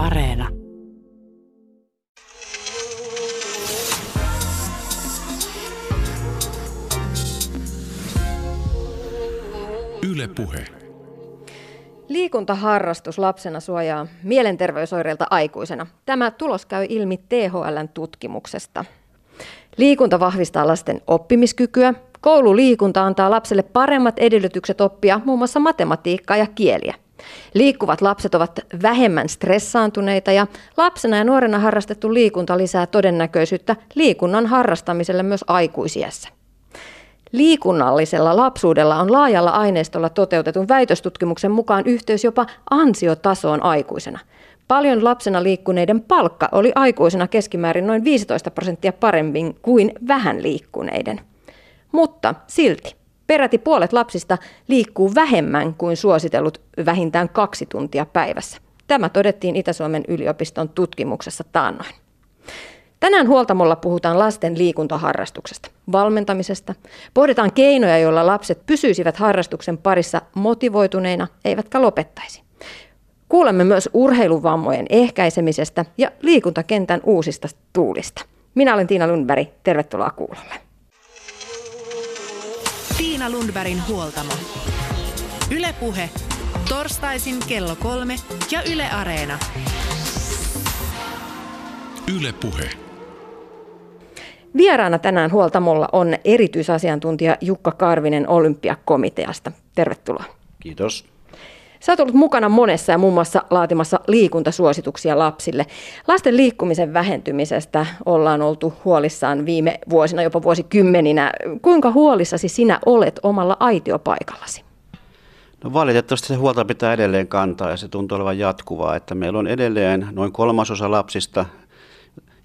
Areena. Yle Puhe. Liikuntaharrastus lapsena suojaa mielenterveysoireilta aikuisena. Tämä tulos käy ilmi THLn tutkimuksesta. Liikunta vahvistaa lasten oppimiskykyä. Koululiikunta antaa lapselle paremmat edellytykset oppia muun muassa matematiikkaa ja kieliä. Liikkuvat lapset ovat vähemmän stressaantuneita ja lapsena ja nuorena harrastettu liikunta lisää todennäköisyyttä liikunnan harrastamiselle myös aikuisiässä. Liikunnallisella lapsuudella on laajalla aineistolla toteutetun väitöstutkimuksen mukaan yhteys jopa ansiotasoon aikuisena. Paljon lapsena liikkuneiden palkka oli aikuisena keskimäärin noin 15 prosenttia paremmin kuin vähän liikkuneiden. Mutta silti peräti puolet lapsista liikkuu vähemmän kuin suositellut vähintään kaksi tuntia päivässä. Tämä todettiin Itä-Suomen yliopiston tutkimuksessa taannoin. Tänään Huoltamolla puhutaan lasten liikuntaharrastuksesta, valmentamisesta. Pohditaan keinoja, joilla lapset pysyisivät harrastuksen parissa motivoituneina, eivätkä lopettaisi. Kuulemme myös urheiluvammojen ehkäisemisestä ja liikuntakentän uusista tuulista. Minä olen Tiina Lundberg, tervetuloa kuulolle. Tiina Lundbergin huoltamo. Ylepuhe torstaisin kello kolme ja Yle Areena. Yle Puhe. Vieraana tänään huoltamolla on erityisasiantuntija Jukka Karvinen Olympiakomiteasta. Tervetuloa. Kiitos. Sä oot ollut mukana monessa ja muun muassa laatimassa liikuntasuosituksia lapsille. Lasten liikkumisen vähentymisestä ollaan oltu huolissaan viime vuosina, jopa vuosikymmeninä. Kuinka huolissasi sinä olet omalla aitiopaikallasi? No valitettavasti se huolta pitää edelleen kantaa ja se tuntuu olevan jatkuvaa, että meillä on edelleen noin kolmasosa lapsista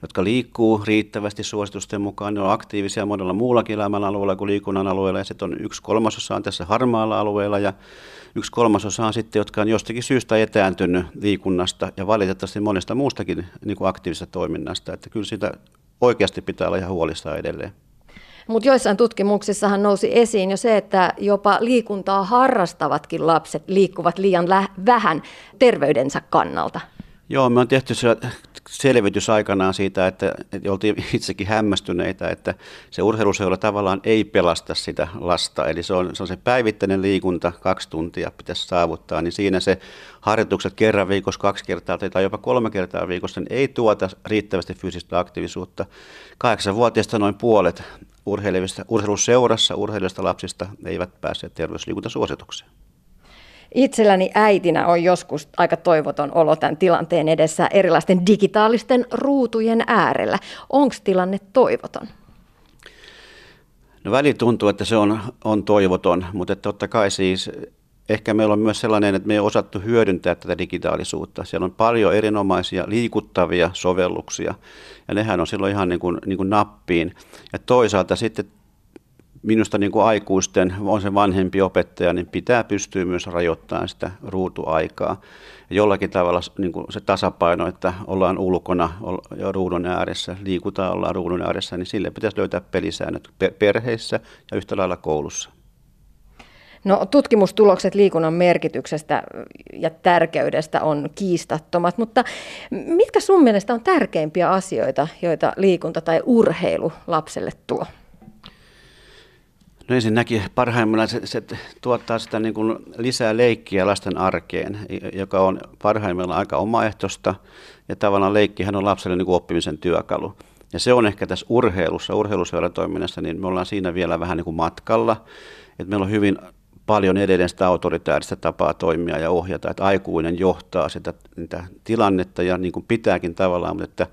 jotka liikkuu riittävästi suositusten mukaan. Ne on aktiivisia monella muullakin elämän alueella kuin liikunnan alueella. Ja sitten on yksi kolmasosa on tässä harmaalla alueella ja yksi kolmasosa on sitten, jotka on jostakin syystä etääntynyt liikunnasta ja valitettavasti monesta muustakin niin kuin aktiivisesta toiminnasta. Että kyllä sitä oikeasti pitää olla ihan huolissaan edelleen. Mutta joissain tutkimuksissahan nousi esiin jo se, että jopa liikuntaa harrastavatkin lapset liikkuvat liian lä- vähän terveydensä kannalta. Joo, me on tehty se selvitys aikanaan siitä, että, että oltiin itsekin hämmästyneitä, että se urheiluseura tavallaan ei pelasta sitä lasta. Eli se on se, on se päivittäinen liikunta, kaksi tuntia pitäisi saavuttaa, niin siinä se harjoitukset kerran viikossa, kaksi kertaa tai jopa kolme kertaa viikossa niin ei tuota riittävästi fyysistä aktiivisuutta. Kahdeksanvuotiaista noin puolet urheiluseurassa urheilevista lapsista eivät pääse terveysliikuntasuositukseen. Itselläni äitinä on joskus aika toivoton olo tämän tilanteen edessä erilaisten digitaalisten ruutujen äärellä. Onko tilanne toivoton? No väli tuntuu, että se on, on toivoton, mutta totta kai siis ehkä meillä on myös sellainen, että me ei osattu hyödyntää tätä digitaalisuutta. Siellä on paljon erinomaisia liikuttavia sovelluksia ja nehän on silloin ihan niin kuin, niin kuin nappiin. Ja toisaalta sitten minusta niin kuin aikuisten, on se vanhempi opettaja, niin pitää pystyä myös rajoittamaan sitä ruutuaikaa. Ja jollakin tavalla niin kuin se tasapaino, että ollaan ulkona ja ruudun ääressä, liikutaan, ollaan ruudun ääressä, niin sille pitäisi löytää pelisäännöt perheissä ja yhtä lailla koulussa. No, tutkimustulokset liikunnan merkityksestä ja tärkeydestä on kiistattomat, mutta mitkä sun mielestä on tärkeimpiä asioita, joita liikunta tai urheilu lapselle tuo? No ensinnäkin parhaimmillaan se, se tuottaa sitä niin kuin lisää leikkiä lasten arkeen, joka on parhaimmillaan aika omaehtoista ja tavallaan leikkihän on lapselle niin kuin oppimisen työkalu. Ja se on ehkä tässä urheilussa, urheiluseuratoiminnassa, niin me ollaan siinä vielä vähän niin kuin matkalla, että meillä on hyvin paljon edelleen sitä autoritääristä tapaa toimia ja ohjata, että aikuinen johtaa sitä, sitä tilannetta ja niin kuin pitääkin tavallaan, mutta että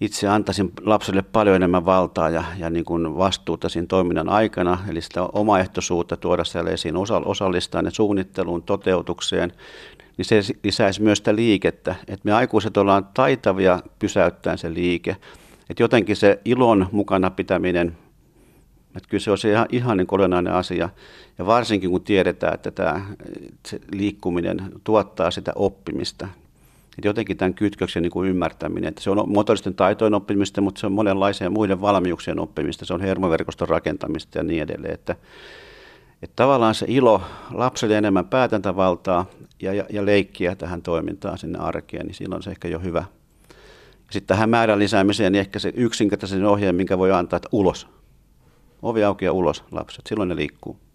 itse antaisin lapselle paljon enemmän valtaa ja, ja niin kuin vastuuta siinä toiminnan aikana, eli sitä omaehtoisuutta tuoda siellä esiin, osallistaa ne suunnitteluun, toteutukseen, niin se lisäisi myös sitä liikettä, että me aikuiset ollaan taitavia pysäyttämään se liike, että jotenkin se ilon mukana pitäminen, että kyllä se on se ihan, ihan niin olennainen asia, ja varsinkin kun tiedetään, että tämä liikkuminen tuottaa sitä oppimista, että jotenkin tämän kytköksen niin kuin ymmärtäminen, että se on motoristen taitojen oppimista, mutta se on monenlaisia muiden valmiuksien oppimista, se on hermoverkoston rakentamista ja niin edelleen. Että, että tavallaan se ilo, lapselle enemmän päätäntävaltaa, ja, ja, ja leikkiä tähän toimintaan sinne arkeen, niin silloin se ehkä jo hyvä. Sitten tähän määrän lisäämiseen, niin ehkä se yksinkertaisen ohjeen, minkä voi antaa, että ulos. Ovi auki ja ulos lapset, silloin ne liikkuu.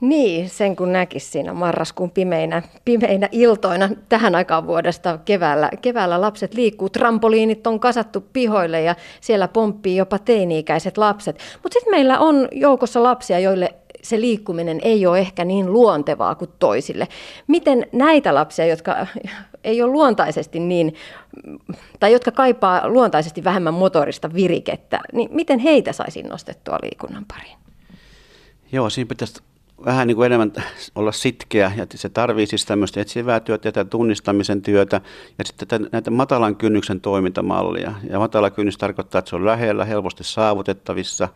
Niin, sen kun näkisi siinä marraskuun pimeinä, pimeinä iltoina tähän aikaan vuodesta keväällä. Keväällä lapset liikkuu, trampoliinit on kasattu pihoille ja siellä pomppii jopa teini-ikäiset lapset. Mutta sitten meillä on joukossa lapsia, joille se liikkuminen ei ole ehkä niin luontevaa kuin toisille. Miten näitä lapsia, jotka ei ole luontaisesti niin, tai jotka kaipaa luontaisesti vähemmän motorista virikettä, niin miten heitä saisi nostettua liikunnan pariin? Joo, siinä pitäisi vähän niin kuin enemmän olla sitkeä ja se tarvii siis tämmöistä etsivää työtä ja tunnistamisen työtä ja sitten näitä matalan kynnyksen toimintamallia. Ja matala kynnys tarkoittaa, että se on lähellä, helposti saavutettavissa,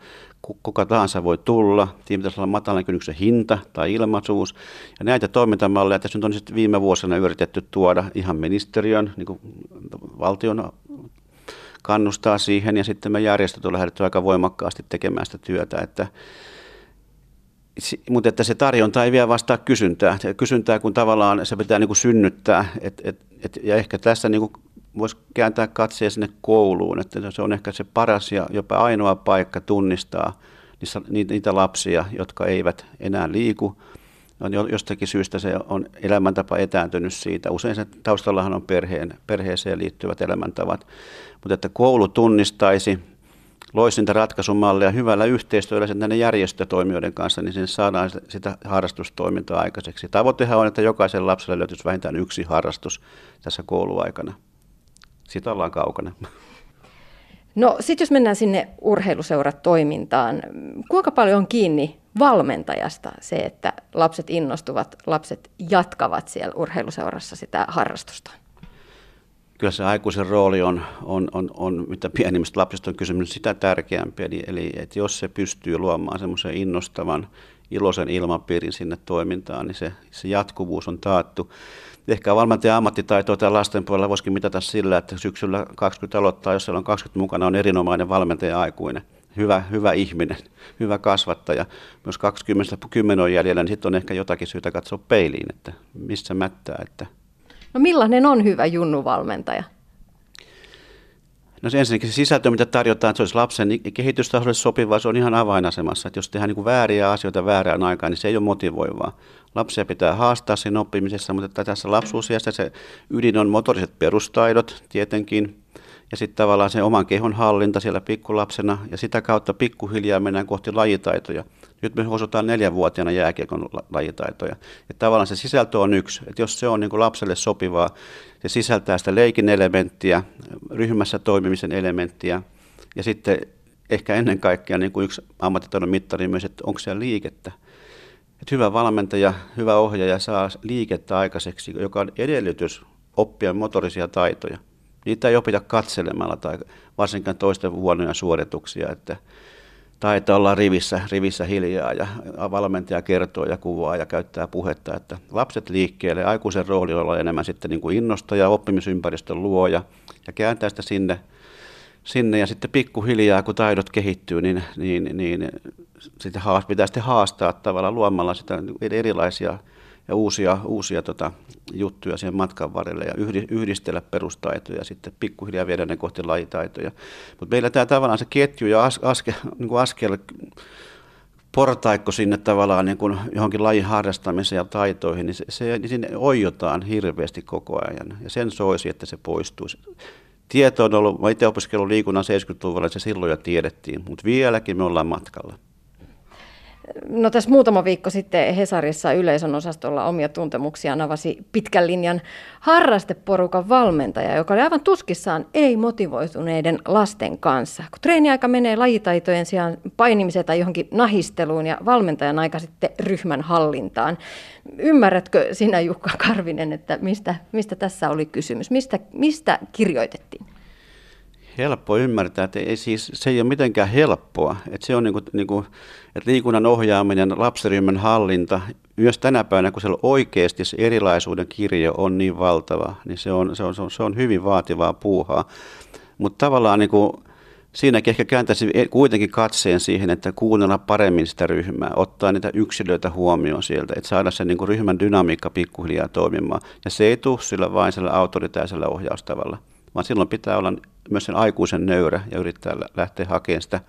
kuka tahansa voi tulla. Siinä pitäisi olla matalan kynnyksen hinta tai ilmaisuus. Ja näitä toimintamalleja tässä nyt on sitten viime vuosina yritetty tuoda ihan ministeriön, niin kuin valtion kannustaa siihen ja sitten me järjestöt on lähdetty aika voimakkaasti tekemään sitä työtä, että mutta että se tarjonta ei vielä vastaa kysyntää. Kysyntää, kun tavallaan se pitää niin kuin synnyttää. Et, et, et, ja ehkä tässä niin voisi kääntää katseen sinne kouluun, että se on ehkä se paras ja jopa ainoa paikka tunnistaa niitä, niitä lapsia, jotka eivät enää liiku. On jostakin syystä se on elämäntapa etääntynyt siitä. Usein se taustallahan on perheen, perheeseen liittyvät elämäntavat. Mutta että koulu tunnistaisi loisi niitä ratkaisumalleja hyvällä yhteistyöllä näiden järjestötoimijoiden kanssa, niin sinne saadaan sitä harrastustoimintaa aikaiseksi. Tavoitehan on, että jokaisen lapselle löytyisi vähintään yksi harrastus tässä kouluaikana. Siitä ollaan kaukana. No sitten jos mennään sinne urheiluseuratoimintaan, kuinka paljon on kiinni valmentajasta se, että lapset innostuvat, lapset jatkavat siellä urheiluseurassa sitä harrastusta? Kyllä se aikuisen rooli on, on, on, on mitä pienimmistä lapsista on kysymys, sitä tärkeämpi. Eli, eli että jos se pystyy luomaan semmoisen innostavan, iloisen ilmapiirin sinne toimintaan, niin se, se jatkuvuus on taattu. Ehkä valmentajan ammattitaitoa tai lasten puolella voisikin mitata sillä, että syksyllä 20 aloittaa, jos siellä on 20 mukana, on erinomainen valmentaja aikuinen. Hyvä, hyvä ihminen, hyvä kasvattaja. Myös 20 10 on jäljellä, niin sitten on ehkä jotakin syytä katsoa peiliin, että missä mättää, että No millainen on hyvä junnuvalmentaja? No se ensinnäkin se sisältö, mitä tarjotaan, että se olisi lapsen kehitystasolle sopivaa, se on ihan avainasemassa. Että jos tehdään niin kuin vääriä asioita väärään aikaan, niin se ei ole motivoivaa. Lapsia pitää haastaa siinä oppimisessa, mutta tässä lapsuusiassa se ydin on motoriset perustaidot tietenkin, ja sitten tavallaan se oman kehon hallinta siellä pikkulapsena, ja sitä kautta pikkuhiljaa mennään kohti lajitaitoja. Nyt me osutaan neljänvuotiaana jääkiekon lajitaitoja. Että tavallaan se sisältö on yksi. Että jos se on niin kuin lapselle sopivaa, se sisältää sitä leikin elementtiä, ryhmässä toimimisen elementtiä ja sitten ehkä ennen kaikkea niin kuin yksi ammattitaidon mittari myös, että onko siellä liikettä. Että hyvä valmentaja, hyvä ohjaaja saa liikettä aikaiseksi, joka on edellytys oppia motorisia taitoja. Niitä ei opita katselemalla tai varsinkaan toisten huonoja suorituksia. Että tai että ollaan rivissä, rivissä hiljaa ja valmentaja kertoo ja kuvaa ja käyttää puhetta, että lapset liikkeelle, aikuisen rooli on enemmän sitten niin kuin innostaja, oppimisympäristön luoja ja kääntää sitä sinne, sinne. Ja sitten pikkuhiljaa, kun taidot kehittyy, niin, niin, niin sitä pitää sitten haastaa tavallaan luomalla sitä erilaisia uusia, uusia tota, juttuja siihen matkan varrelle ja yhdistellä perustaitoja ja sitten pikkuhiljaa viedä ne kohti lajitaitoja. Mutta meillä tämä tavallaan se ketju ja as, askel, niin kuin askel portaikko sinne tavallaan niin kuin johonkin lajin harrastamiseen ja taitoihin, niin, se, se, niin sinne oijotaan hirveästi koko ajan. Ja sen soisi, että se poistuisi. Tieto on ollut, mä itse opiskellut liikunnan 70-luvulla, se silloin jo tiedettiin, mutta vieläkin me ollaan matkalla. No tässä muutama viikko sitten Hesarissa yleisön osastolla omia tuntemuksia avasi pitkän linjan harrasteporukan valmentaja, joka oli aivan tuskissaan ei-motivoituneiden lasten kanssa. Kun treeniaika menee lajitaitojen sijaan painimiseen tai johonkin nahisteluun ja valmentajan aika sitten ryhmän hallintaan. Ymmärrätkö sinä Jukka Karvinen, että mistä, mistä tässä oli kysymys? Mistä, mistä kirjoitettiin? Helppo ymmärtää, että ei siis, se ei ole mitenkään helppoa. Että se on niin kuin, niin kuin, että liikunnan ohjaaminen, lapsiryhmän hallinta, myös tänä päivänä, kun siellä oikeasti se erilaisuuden kirjo on niin valtava, niin se on, se on, se on, se on hyvin vaativaa puuhaa. Mutta tavallaan niin kuin, Siinäkin ehkä kääntäisi e- kuitenkin katseen siihen, että kuunnella paremmin sitä ryhmää, ottaa niitä yksilöitä huomioon sieltä, että saada se niin kuin ryhmän dynamiikka pikkuhiljaa toimimaan. Ja se ei tule sillä vain sillä autoritäisellä ohjaustavalla, vaan silloin pitää olla myös sen aikuisen nöyrä ja yrittää lähteä hakemaan sitä,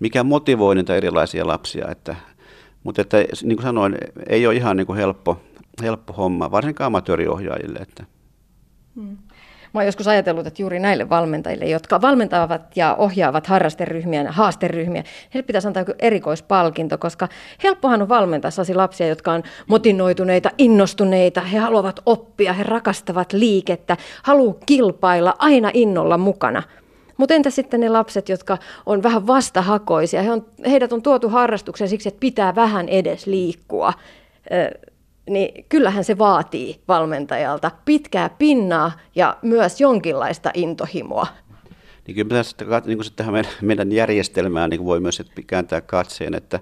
mikä motivoi niitä erilaisia lapsia. Että, mutta että, niin kuin sanoin, ei ole ihan niin kuin helppo, helppo homma, varsinkaan amatööriohjaajille. Että. Hmm. Mä oon joskus ajatellut, että juuri näille valmentajille, jotka valmentavat ja ohjaavat harrasteryhmiä ja haasteryhmiä, heille pitäisi antaa joku erikoispalkinto, koska helppohan on valmentaa sellaisia lapsia, jotka on motivoituneita, innostuneita, he haluavat oppia, he rakastavat liikettä, haluaa kilpailla aina innolla mukana. Mutta entä sitten ne lapset, jotka on vähän vastahakoisia? He on, heidät on tuotu harrastukseen siksi, että pitää vähän edes liikkua niin kyllähän se vaatii valmentajalta pitkää pinnaa ja myös jonkinlaista intohimoa. Niin kyllä pitäisi, niin kuin tähän meidän, meidän järjestelmään niin voi myös kääntää katseen, että,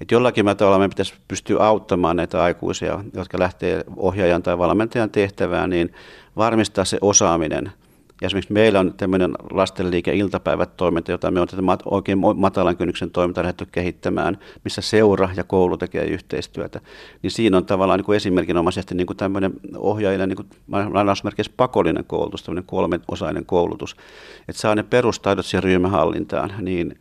että jollakin tavalla meidän pitäisi pystyä auttamaan näitä aikuisia, jotka lähtee ohjaajan tai valmentajan tehtävään, niin varmistaa se osaaminen – ja esimerkiksi meillä on tämmöinen lastenliike iltapäivät toiminta, jota me on tätä oikein matalan kynnyksen toimintaa lähdetty kehittämään, missä seura ja koulu tekee yhteistyötä. Niin siinä on tavallaan niin esimerkinomaisesti niin kuin tämmöinen ohjaajille niin kuin lainausmerkeissä pakollinen koulutus, tämmöinen kolmenosainen koulutus, että saa ne perustaidot siihen ryhmähallintaan, niin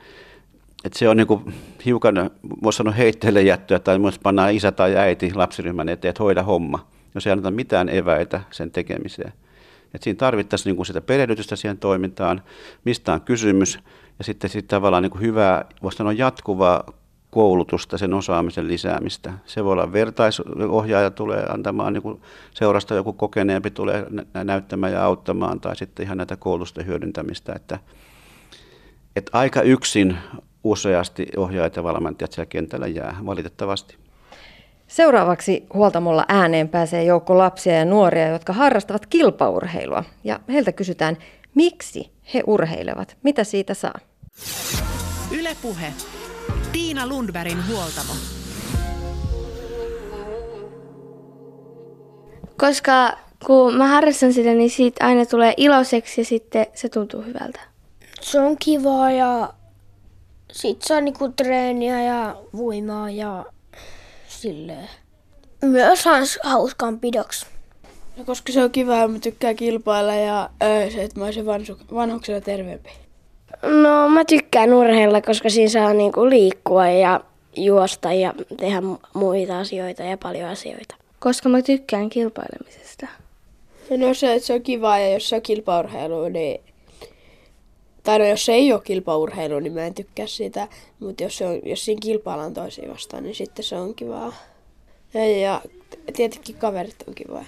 että se on niin kuin hiukan, voisi sanoa heitteelle jättöä, tai myös pannaan isä tai äiti lapsiryhmän eteen, että hoida homma, jos ei anneta mitään eväitä sen tekemiseen. Et siinä tarvittaisiin niin kuin sitä perehdytystä siihen toimintaan, mistä on kysymys, ja sitten, sitten tavallaan niin kuin hyvää, voisi sanoa jatkuvaa koulutusta, sen osaamisen lisäämistä. Se voi olla vertaisohjaaja tulee antamaan, niin kuin seurasta joku kokeneempi tulee näyttämään ja auttamaan, tai sitten ihan näitä koulutusten hyödyntämistä, että, että aika yksin useasti ohjaajat ja valmentajat siellä kentällä jää, valitettavasti. Seuraavaksi huoltamolla ääneen pääsee joukko lapsia ja nuoria, jotka harrastavat kilpaurheilua. Ja heiltä kysytään, miksi he urheilevat, mitä siitä saa. Ylepuhe. Tiina Lundbergin huoltamo. Koska kun mä harrastan sitä, niin siitä aina tulee iloiseksi ja sitten se tuntuu hyvältä. Se on kivaa ja sitten saa niinku treeniä ja voimaa ja silleen. Myös hauskaan pidoksi. No, koska se on kiva ja mä tykkään kilpailla ja öö, se, että mä olisin vanhuksena terveempi. No mä tykkään urheilla, koska siinä saa niinku liikkua ja juosta ja tehdä muita asioita ja paljon asioita. Koska mä tykkään kilpailemisesta. No se, että se on kiva ja jos se on kilpaurheilu, niin... Tai no jos se ei ole kilpaurheilu, niin mä en tykkää sitä. Mutta jos, se on, jos siinä kilpaillaan toisiin vastaan, niin sitten se on kivaa. Ja, ja tietenkin kaverit on kiva.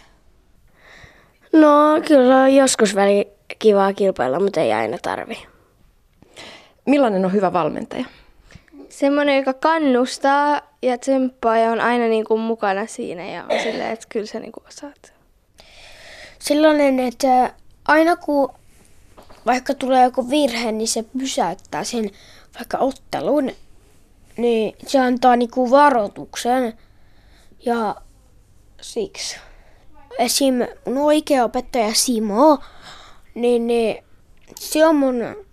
No kyllä on joskus väli kivaa kilpailla, mutta ei aina tarvi. Millainen on hyvä valmentaja? Semmoinen, joka kannustaa ja tsemppaa ja on aina niin kuin mukana siinä ja on silleen, että kyllä sä niin kuin osaat. Sellainen, että aina kun vaikka tulee joku virhe, niin se pysäyttää sen vaikka ottelun, niin se antaa niinku varoituksen. Ja siksi. Esim. mun oikea opettaja Simo, niin, niin se on mun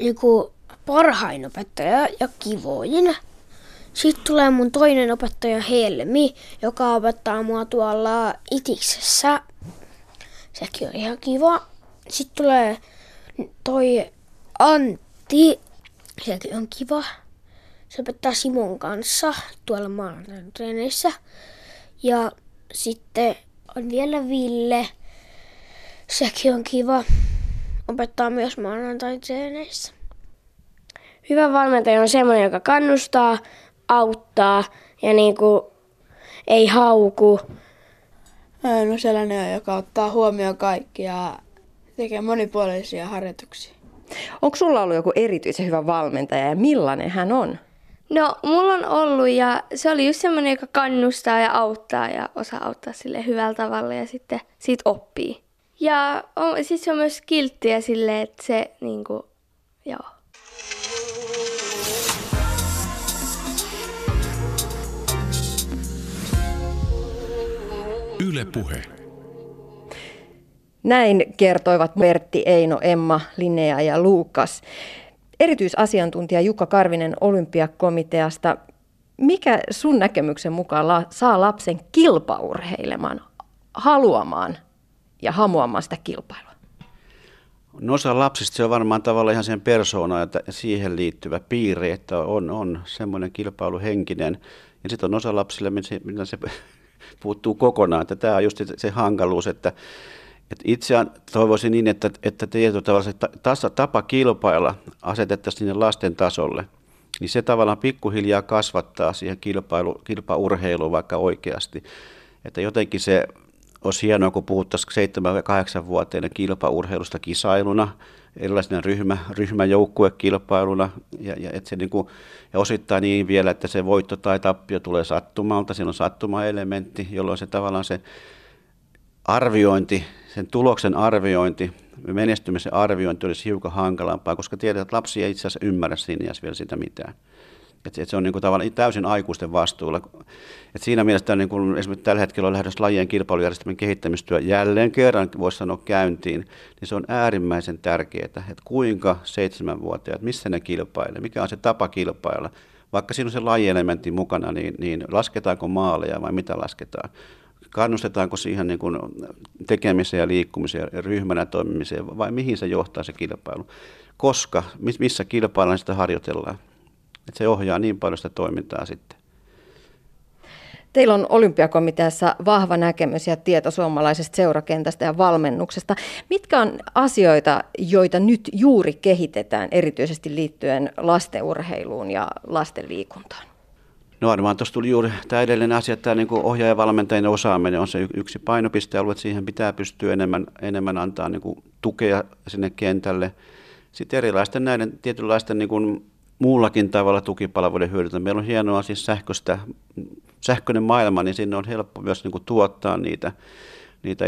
niinku parhain opettaja ja kivoin. Sitten tulee mun toinen opettaja Helmi, joka opettaa mua tuolla Itiksessä. Sekin on ihan kiva. Sitten tulee toi Antti, sekin on kiva. Se opettaa Simon kanssa tuolla maanantaintreeneissä. Ja sitten on vielä Ville. Sekin on kiva. Opettaa myös maanantaintreeneissä. Hyvä valmentaja on semmoinen, joka kannustaa, auttaa ja niin kuin ei hauku. No sellainen, joka ottaa huomioon kaikki ja tekee monipuolisia harjoituksia. Onko sulla ollut joku erityisen hyvä valmentaja ja millainen hän on? No, mulla on ollut ja se oli just semmoinen, joka kannustaa ja auttaa ja osaa auttaa sille hyvällä tavalla ja sitten siitä oppii. Ja on, siis se on myös kilttiä sille, että se niinku, joo. Yle Puhe. Näin kertoivat Mertti, Eino, Emma, Linnea ja Luukas. Erityisasiantuntija Jukka Karvinen olympiakomiteasta. Mikä sun näkemyksen mukaan la- saa lapsen kilpaurheilemaan, haluamaan ja hamuamaan sitä kilpailua? No osa lapsista se on varmaan tavallaan ihan sen persoona että siihen liittyvä piirre, että on, on semmoinen kilpailuhenkinen. Ja sitten on osa lapsille, mitä se puuttuu kokonaan. Että tämä on just se hankaluus, että, että itse toivoisin niin, että, että tietyllä tavalla se tasa, tapa kilpailla asetettaisiin sinne lasten tasolle. Niin se tavallaan pikkuhiljaa kasvattaa siihen kilpailu, kilpaurheiluun vaikka oikeasti. Että jotenkin se olisi hienoa, kun puhuttaisiin 7-8-vuotiaiden kilpaurheilusta kisailuna, erilaisena ryhmä, ryhmäjoukkuekilpailuna, ja, ja, et se niin kuin, ja osittain niin vielä, että se voitto tai tappio tulee sattumalta, siinä on sattuma-elementti, jolloin se tavallaan se arviointi, sen tuloksen arviointi, menestymisen arviointi olisi hiukan hankalampaa, koska tiedät, että lapsi ei itse asiassa ymmärrä siinä vielä sitä mitään. Että, että se on niin kuin tavallaan täysin aikuisten vastuulla. Että siinä mielessä niin kuin esimerkiksi tällä hetkellä on lähdössä lajien kilpailujärjestelmän kehittämistyö jälleen kerran, voisi sanoa käyntiin, niin se on äärimmäisen tärkeää, että kuinka seitsemänvuotiaat, missä ne kilpailee, mikä on se tapa kilpailla. Vaikka siinä on se lajielementti mukana, niin, niin lasketaanko maaleja vai mitä lasketaan? Kannustetaanko siihen niin kuin tekemiseen ja liikkumiseen ja ryhmänä toimimiseen vai mihin se johtaa se kilpailu? Koska, missä kilpaillaan sitä harjoitellaan. Että se ohjaa niin paljon sitä toimintaa sitten. Teillä on olympiakomiteassa vahva näkemys ja tieto suomalaisesta seurakentästä ja valmennuksesta. Mitkä on asioita, joita nyt juuri kehitetään erityisesti liittyen lastenurheiluun ja lasten liikuntaan? No varmaan tuossa tuli juuri tämä edellinen asia, että tämä niin ohjaajavalmentajien osaaminen on se yksi painopistealue, että siihen pitää pystyä enemmän, enemmän antaa niin kuin tukea sinne kentälle. Sitten erilaisten näiden tietynlaisten niin kuin muullakin tavalla tukipalveluiden hyödyntää. Meillä on hienoa siis sähköistä, sähköinen maailma, niin sinne on helppo myös niin kuin tuottaa niitä, niitä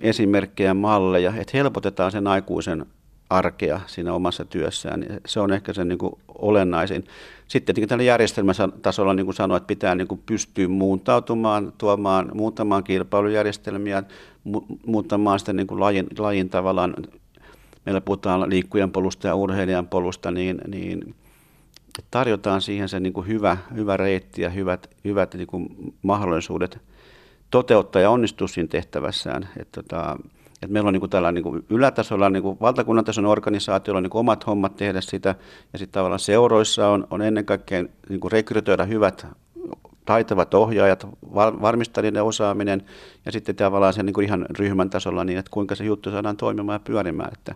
esimerkkejä, malleja, että helpotetaan sen aikuisen arkea siinä omassa työssään. Se on ehkä se niin kuin olennaisin. Sitten tietenkin tällä järjestelmätasolla, niin kuin sanoin, että pitää niin kuin pystyä muuntautumaan, tuomaan, muuttamaan kilpailujärjestelmiä, mu- muuttamaan sitä niin kuin lajin, lajin tavallaan, meillä puhutaan liikkujan polusta ja urheilijan polusta, niin, niin tarjotaan siihen se niin kuin hyvä, hyvä reitti ja hyvät, hyvät niin kuin mahdollisuudet toteuttaa ja onnistua siinä tehtävässään. Että tota, et meillä on niin kuin tällä niin kuin ylätasolla, niin kuin valtakunnan tason organisaatiolla on niin kuin omat hommat tehdä sitä, ja sitten tavallaan seuroissa on, on ennen kaikkea niin kuin rekrytoida hyvät taitavat ohjaajat, varmistaa niiden osaaminen, ja sitten tavallaan sen niin kuin ihan ryhmän tasolla niin, että kuinka se juttu saadaan toimimaan ja pyörimään. Että,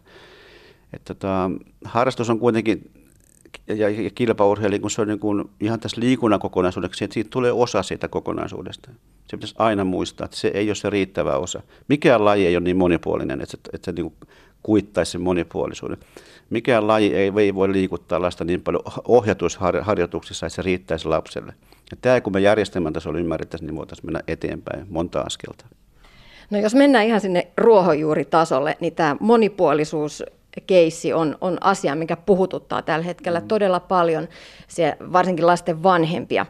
että tota, harrastus on kuitenkin ja, ja kilpaurheilu, kun se on niin kuin ihan tässä liikunnan kokonaisuudeksi, että siitä tulee osa siitä kokonaisuudesta. Se pitäisi aina muistaa, että se ei ole se riittävä osa. Mikään laji ei ole niin monipuolinen, että se, että se niin kuin kuittaisi sen monipuolisuuden. Mikään laji ei, ei voi liikuttaa lasta niin paljon ohjatuisharjoituksissa, että se riittäisi lapselle. Ja tämä kun me järjestelmän tasolla ymmärrettäisiin, niin voitaisiin mennä eteenpäin monta askelta. No jos mennään ihan sinne ruohonjuuritasolle, niin tämä monipuolisuus keissi on, on asia, mikä puhututtaa tällä hetkellä mm. todella paljon, se, varsinkin lasten vanhempia.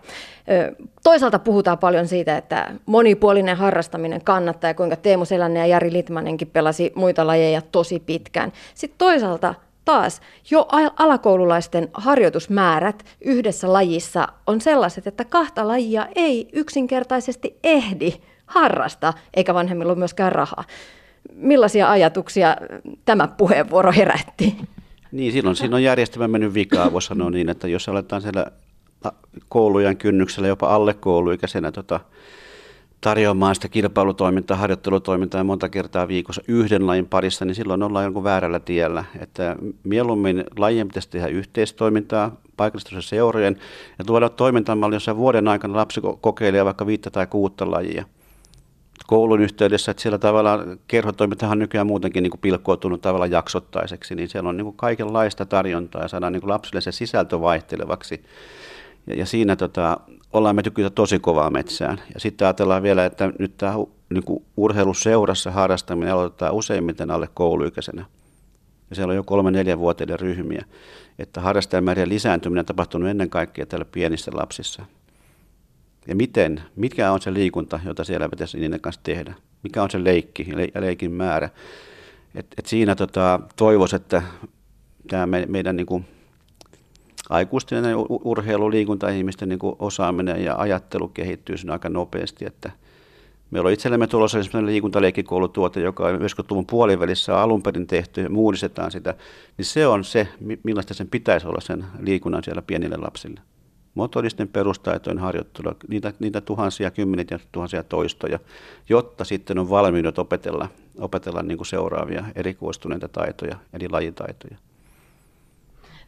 Toisaalta puhutaan paljon siitä, että monipuolinen harrastaminen kannattaa ja kuinka Teemu Selänne ja Jari Litmanenkin pelasi muita lajeja tosi pitkään. Sitten toisaalta taas jo alakoululaisten harjoitusmäärät yhdessä lajissa on sellaiset, että kahta lajia ei yksinkertaisesti ehdi harrastaa, eikä vanhemmilla ole myöskään rahaa. Millaisia ajatuksia tämä puheenvuoro herätti? Niin, silloin siinä on järjestelmä mennyt vikaa, voisi sanoa niin, että jos aletaan siellä koulujen kynnyksellä jopa alle kouluikäisenä tota, tarjoamaan sitä kilpailutoimintaa, harjoittelutoimintaa monta kertaa viikossa yhden lajin parissa, niin silloin ollaan jonkun väärällä tiellä. Että mieluummin lajien pitäisi tehdä yhteistoimintaa paikallisten seurojen ja tuoda toimintamalli, jossa vuoden aikana lapsi kokeilee vaikka viittä tai kuutta lajia koulun yhteydessä, että siellä tavallaan kerhotoimintahan nykyään muutenkin niin kuin pilkkoutunut tavallaan jaksottaiseksi, niin siellä on niin kuin kaikenlaista tarjontaa ja saadaan niin kuin lapsille se sisältö vaihtelevaksi. Ja, ja siinä tota, ollaan me tykytä tosi kovaa metsään. Ja sitten ajatellaan vielä, että nyt tämä niin kuin urheiluseurassa harrastaminen aloitetaan useimmiten alle kouluikäisenä. Ja siellä on jo kolme neljä vuotiaiden ryhmiä. Että harrastajamäärien lisääntyminen on tapahtunut ennen kaikkea täällä pienissä lapsissa ja miten, mikä on se liikunta, jota siellä pitäisi niiden kanssa tehdä, mikä on se leikki ja leikin määrä. Et, et siinä tota, toivoisi, että tämä me, meidän niin kuin aikuisten urheilu, liikunta ihmisten niin kuin osaaminen ja ajattelu kehittyy siinä aika nopeasti, että Meillä on itsellemme tulossa sellainen liikuntaleikkikoulutuote, joka on 90-luvun puolivälissä alun perin tehty ja muudistetaan sitä, niin se on se, millaista sen pitäisi olla sen liikunnan siellä pienille lapsille. Motoristen perustaitojen harjoittelua, niitä, niitä tuhansia, kymmenet ja tuhansia toistoja, jotta sitten on valmiudet opetella, opetella niin kuin seuraavia erikoistuneita taitoja, eli lajitaitoja.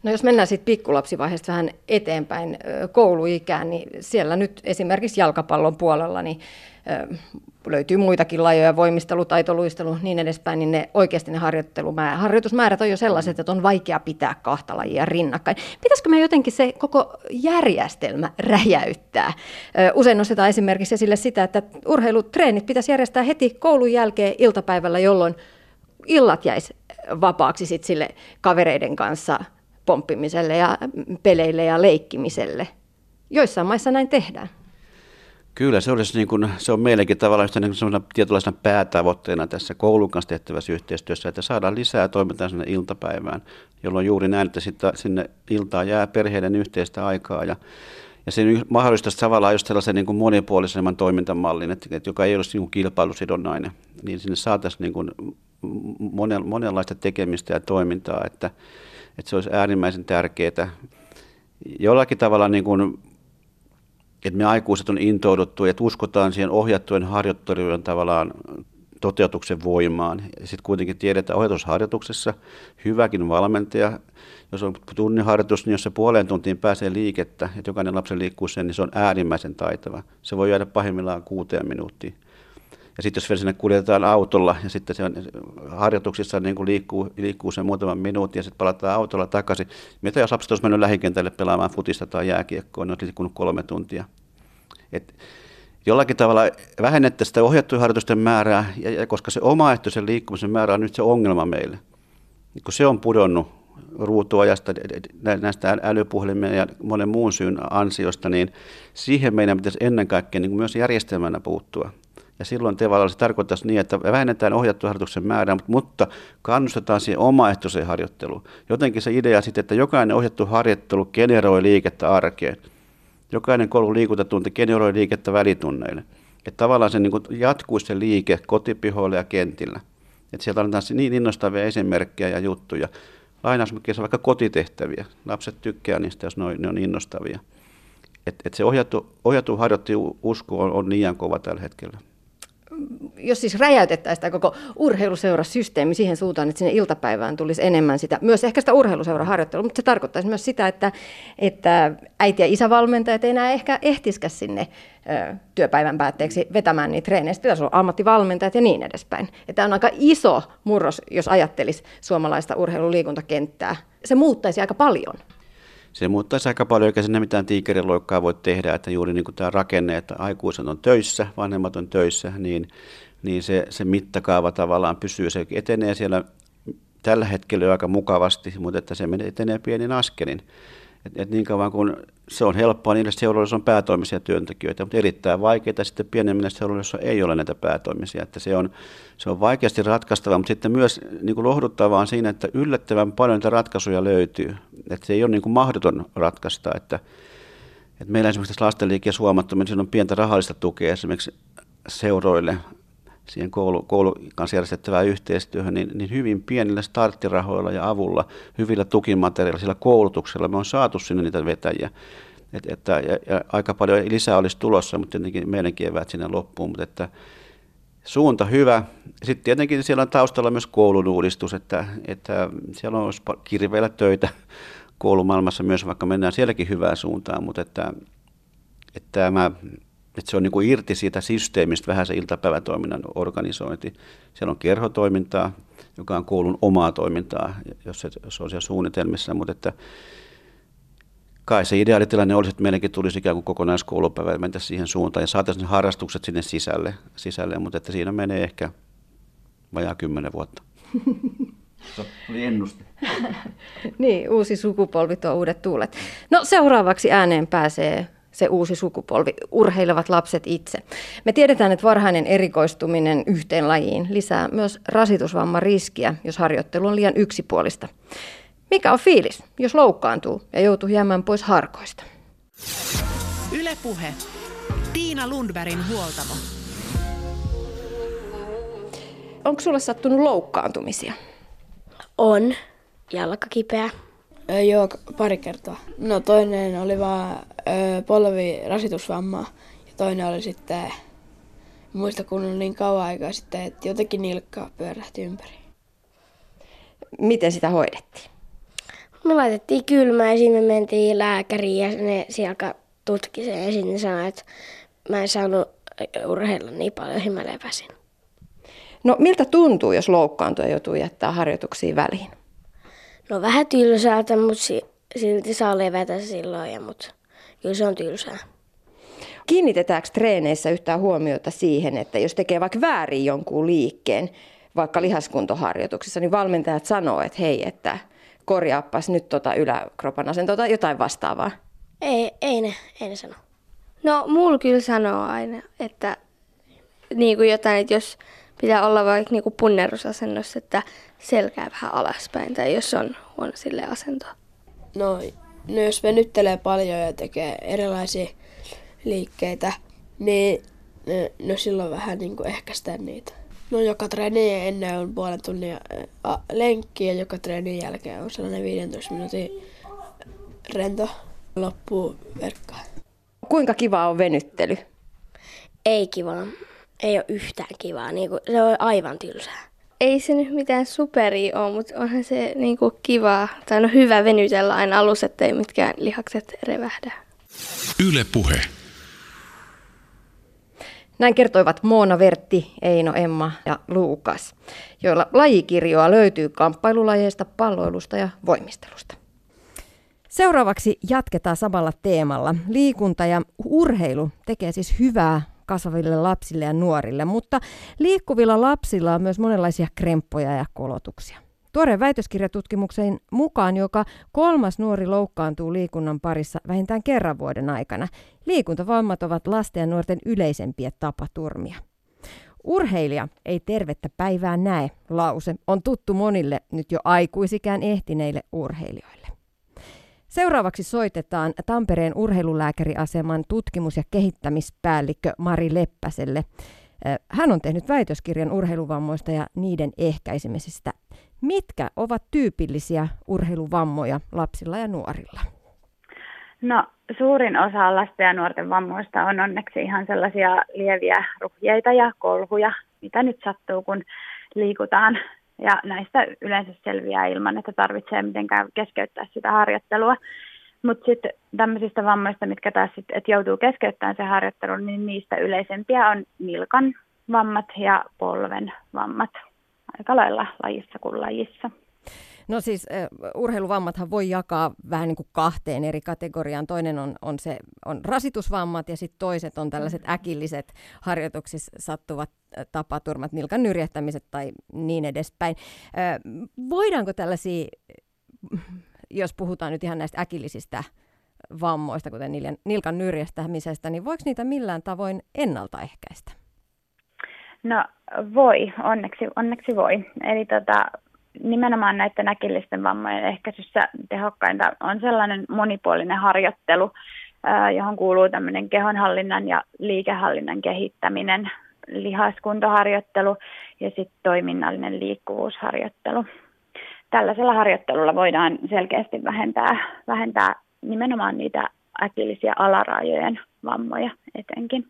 No jos mennään sitten pikkulapsivaiheesta vähän eteenpäin kouluikään, niin siellä nyt esimerkiksi jalkapallon puolella niin löytyy muitakin lajeja, voimistelu, taitoluistelu, niin edespäin, niin ne oikeasti ne harjoitusmäärät on jo sellaiset, että on vaikea pitää kahta lajia rinnakkain. Pitäisikö me jotenkin se koko järjestelmä räjäyttää? Usein nostetaan esimerkiksi esille sitä, että urheilutreenit pitäisi järjestää heti koulun jälkeen iltapäivällä, jolloin illat jäisi vapaaksi sit sille kavereiden kanssa pomppimiselle ja peleille ja leikkimiselle. Joissain maissa näin tehdään. Kyllä, se, olisi niin kuin, se on meillekin tavallaan niin tietynlaisena päätavoitteena tässä koulun kanssa tehtävässä yhteistyössä, että saadaan lisää toimintaa sinne iltapäivään, jolloin juuri näin, että sinne iltaan jää perheiden yhteistä aikaa ja ja se mahdollistaisi tavallaan just sellaisen niin kuin monipuolisemman toimintamallin, että, että joka ei olisi niin kilpailusidonnainen, niin sinne saataisiin niin kuin monenlaista tekemistä ja toimintaa, että, että se olisi äärimmäisen tärkeää. Jollakin tavalla niin kuin että me aikuiset on intouduttu, että uskotaan siihen ohjattujen harjoittelujen tavallaan toteutuksen voimaan. Sitten kuitenkin tiedetään ohjatusharjoituksessa hyväkin valmentaja, jos on tunnin harjoitus, niin jos se puoleen tuntiin pääsee liikettä, että jokainen lapsi liikkuu sen, niin se on äärimmäisen taitava. Se voi jäädä pahimmillaan kuuteen minuuttiin. Ja sitten jos vielä sinne kuljetetaan autolla ja sitten se on, harjoituksissa niin kuin liikkuu, liikkuu sen muutaman minuutin ja sitten palataan autolla takaisin. Mitä jos lapset olisi mennyt lähikentälle pelaamaan futista tai jääkiekkoa, niin olisi liikkunut kolme tuntia. Et jollakin tavalla vähennettäisiin sitä ohjattujen harjoitusten määrää, ja, ja koska se omaehtoisen liikkumisen määrä on nyt se ongelma meille. Niin kun se on pudonnut ruutuajasta, näistä älypuhelimien ja monen muun syyn ansiosta, niin siihen meidän pitäisi ennen kaikkea niin myös järjestelmänä puuttua. Ja silloin tavallaan se tarkoittaisi niin, että vähennetään ohjattu harjoituksen määrää, mutta kannustetaan siihen omaehtoiseen harjoitteluun. Jotenkin se idea sitten, että jokainen ohjattu harjoittelu generoi liikettä arkeen. Jokainen koulun liikuntatunti generoi liikettä välitunneille. Että tavallaan se niin jatkuisi se liike kotipihoilla ja kentillä. Että sieltä annetaan niin innostavia esimerkkejä ja juttuja. Lainausmerkeissä vaikka kotitehtäviä. Lapset tykkää niistä, jos ne on, ne on innostavia. Että et se ohjattu, ohjattu harjoittu usko on, on liian kova tällä hetkellä jos siis räjäytettäisiin tämä koko urheiluseurasysteemi siihen suuntaan, että sinne iltapäivään tulisi enemmän sitä, myös ehkä sitä urheiluseuraharjoittelua, mutta se tarkoittaisi myös sitä, että, että äiti- ja isävalmentajat ei enää ehkä ehtisikään sinne ö, työpäivän päätteeksi vetämään niitä treenejä. Pitäisi olla ammattivalmentajat ja niin edespäin. Tämä on aika iso murros, jos ajattelisi suomalaista urheiluliikuntakenttää. Se muuttaisi aika paljon se muuttaisi aika paljon, eikä sinne mitään tiikeriloikkaa voi tehdä, että juuri niin kuin tämä rakenne, että aikuiset on töissä, vanhemmat on töissä, niin, niin se, se mittakaava tavallaan pysyy, se etenee siellä tällä hetkellä aika mukavasti, mutta että se etenee pienin askelin. Et, et niin kauan kun se on helppoa niille seuroille, on päätoimisia työntekijöitä, mutta erittäin vaikeaa sitten pienemmille seuroille, joissa ei ole näitä päätoimisia. Että se, on, se on vaikeasti ratkaistava, mutta sitten myös niin kuin lohduttavaa on siinä, että yllättävän paljon niitä ratkaisuja löytyy. Että se ei ole niin kuin mahdoton ratkaista. Että, että meillä esimerkiksi lastenliikkeessä huomattu, että on pientä rahallista tukea esimerkiksi seuroille siihen koulu, koulu kanssa järjestettävään yhteistyöhön, niin, niin hyvin pienillä starttirahoilla ja avulla, hyvillä tukimateriaalilla, sillä koulutuksella me on saatu sinne niitä vetäjiä. Et, että, ja, ja aika paljon lisää olisi tulossa, mutta tietenkin meidänkin eväät sinne loppuun, mutta että suunta hyvä. Sitten tietenkin siellä on taustalla myös koulun uudistus, että, että siellä on kirveillä töitä koulumaailmassa myös, vaikka mennään sielläkin hyvään suuntaan, mutta että, että tämä että se on niin kuin irti siitä systeemistä vähän se iltapäivätoiminnan organisointi. Siellä on kerhotoimintaa, joka on koulun omaa toimintaa, jos se, jos on siellä suunnitelmissa, mutta että kai se ideaalitilanne olisi, että meillekin tulisi ikään kuin kokonaiskoulupäivä ja mentäisiin siihen suuntaan ja saataisiin ne harrastukset sinne sisälle, sisälle mutta että siinä menee ehkä vajaa kymmenen vuotta. Se oli ennuste. niin, uusi sukupolvi tuo uudet tuulet. No seuraavaksi ääneen pääsee se uusi sukupolvi, urheilevat lapset itse. Me tiedetään, että varhainen erikoistuminen yhteen lajiin lisää myös rasitusvamman riskiä, jos harjoittelu on liian yksipuolista. Mikä on fiilis, jos loukkaantuu ja joutuu jäämään pois harkoista? Ylepuhe. Tiina Lundbergin huoltamo. Onko sulle sattunut loukkaantumisia? On. Jalka kipeä. Öö, joo, pari kertaa. No toinen oli vaan öö, polvirasitusvamma ja toinen oli sitten, muista kun oli niin kauan aikaa sitten, että jotenkin nilkka pyörähti ympäri. Miten sitä hoidettiin? Me laitettiin kylmää ja sitten me mentiin lääkäriin ja ne siellä tutki sen ja sitten sanoi, että mä en saanut urheilla niin paljon ja mä lepäsin. No miltä tuntuu, jos loukkaantuu ja joutuu jättää harjoituksia väliin? No vähän tylsältä, mutta si- silti saa levätä silloin, ja, mutta kyllä se on tylsää. Kiinnitetäänkö treeneissä yhtään huomiota siihen, että jos tekee vaikka väärin jonkun liikkeen, vaikka lihaskuntoharjoituksessa, niin valmentajat sanoo, että hei, että korjaappas nyt tota yläkropan asentoa tai jotain vastaavaa. Ei, ei ne, ei ne sano. No, mulla kyllä sanoo aina, että niin kuin jotain, että jos pitää olla vaikka niin kuin punnerusasennossa, että selkää vähän alaspäin, tai jos on huono sille asento. No, no jos venyttelee paljon ja tekee erilaisia liikkeitä, niin no, no silloin vähän niin kuin ehkäistään niitä. No joka treeni ennen on puolen tunnin ä, lenkki ja joka treenin jälkeen on sellainen 15 minuutin rento loppuu verkkaan. Kuinka kiva on venyttely? Ei kivaa. Ei ole yhtään kivaa. Niin kuin, se on aivan tylsää. Ei se nyt mitään superia ole, mutta onhan se niin kuin kiva, tai no hyvä venytellä aina alussa, ettei mitkään lihakset revähdä. Ylepuhe. Näin kertoivat Moona Vertti, Eino Emma ja Luukas, joilla lajikirjoa löytyy kamppailulajeista, palloilusta ja voimistelusta. Seuraavaksi jatketaan samalla teemalla. Liikunta ja urheilu tekee siis hyvää kasvaville lapsille ja nuorille, mutta liikkuvilla lapsilla on myös monenlaisia kremppoja ja kolotuksia. Tuoreen väitöskirjatutkimuksen mukaan joka kolmas nuori loukkaantuu liikunnan parissa vähintään kerran vuoden aikana. Liikuntavammat ovat lasten ja nuorten yleisempiä tapaturmia. Urheilija ei tervettä päivää näe, lause on tuttu monille nyt jo aikuisikään ehtineille urheilijoille. Seuraavaksi soitetaan Tampereen urheilulääkäriaseman tutkimus- ja kehittämispäällikkö Mari Leppäselle. Hän on tehnyt väitöskirjan urheiluvammoista ja niiden ehkäisemisestä. Mitkä ovat tyypillisiä urheiluvammoja lapsilla ja nuorilla? No suurin osa lasten ja nuorten vammoista on onneksi ihan sellaisia lieviä ruhjeita ja kolhuja, mitä nyt sattuu, kun liikutaan. Ja näistä yleensä selviää ilman, että tarvitsee mitenkään keskeyttää sitä harjoittelua. Mutta sitten tämmöisistä vammoista, mitkä taas sit, et joutuu keskeyttämään se harjoittelu, niin niistä yleisempiä on nilkan vammat ja polven vammat. Aika lailla lajissa kuin lajissa. No siis uh, urheiluvammathan voi jakaa vähän niin kuin kahteen eri kategoriaan. Toinen on, on, se, on rasitusvammat ja sitten toiset on tällaiset äkilliset harjoituksissa sattuvat tapaturmat, nilkan nyrjähtämiset tai niin edespäin. Uh, voidaanko tällaisia, jos puhutaan nyt ihan näistä äkillisistä vammoista, kuten nilkan nyrjähtämisestä, niin voiko niitä millään tavoin ennaltaehkäistä? No voi, onneksi, onneksi voi. Eli tota, nimenomaan näiden äkillisten vammojen ehkäisyssä tehokkainta on sellainen monipuolinen harjoittelu, johon kuuluu tämmöinen kehonhallinnan ja liikehallinnan kehittäminen, lihaskuntoharjoittelu ja sitten toiminnallinen liikkuvuusharjoittelu. Tällaisella harjoittelulla voidaan selkeästi vähentää, vähentää nimenomaan niitä äkillisiä alarajojen vammoja etenkin.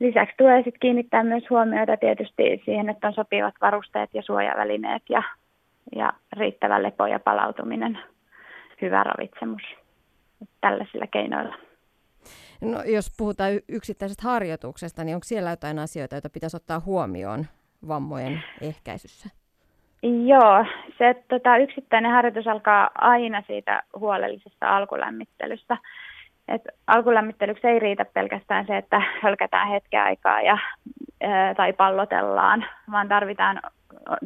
Lisäksi tulee sitten kiinnittää myös huomiota tietysti siihen, että on sopivat varusteet ja suojavälineet ja, ja riittävä lepo ja palautuminen, hyvä ravitsemus tällaisilla keinoilla. No, jos puhutaan yksittäisestä harjoituksesta, niin onko siellä jotain asioita, joita pitäisi ottaa huomioon vammojen ehkäisyssä? Joo, se tota, yksittäinen harjoitus alkaa aina siitä huolellisesta alkulämmittelystä. Et alkulämmittelyksi ei riitä pelkästään se, että hölkätään hetken aikaa ja, tai pallotellaan, vaan tarvitaan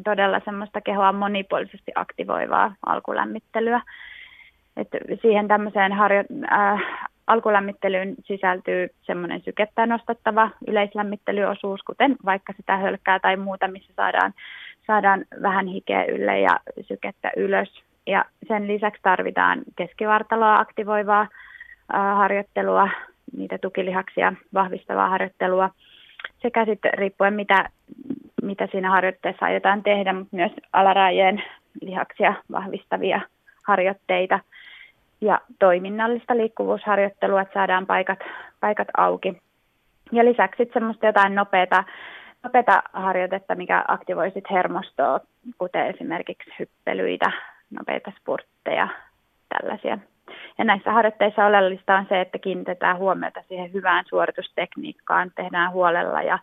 todella semmoista kehoa monipuolisesti aktivoivaa alkulämmittelyä. Et siihen tämmöiseen harjo- äh, alkulämmittelyyn sisältyy semmoinen sykettä nostattava yleislämmittelyosuus, kuten vaikka sitä hölkkää tai muuta, missä saadaan, saadaan vähän hikeä ylle ja sykettä ylös. Ja sen lisäksi tarvitaan keskivartaloa aktivoivaa harjoittelua, niitä tukilihaksia vahvistavaa harjoittelua sekä sitten riippuen mitä, mitä siinä harjoitteessa aiotaan tehdä, mutta myös alarajien lihaksia vahvistavia harjoitteita ja toiminnallista liikkuvuusharjoittelua, että saadaan paikat, paikat auki. Ja lisäksi semmoista jotain nopeata, nopeata harjoitetta, mikä aktivoi sit hermostoa, kuten esimerkiksi hyppelyitä, nopeita spurtteja, tällaisia. Ja näissä harjoitteissa oleellista on se, että kiinnitetään huomiota siihen hyvään suoritustekniikkaan, tehdään huolella ja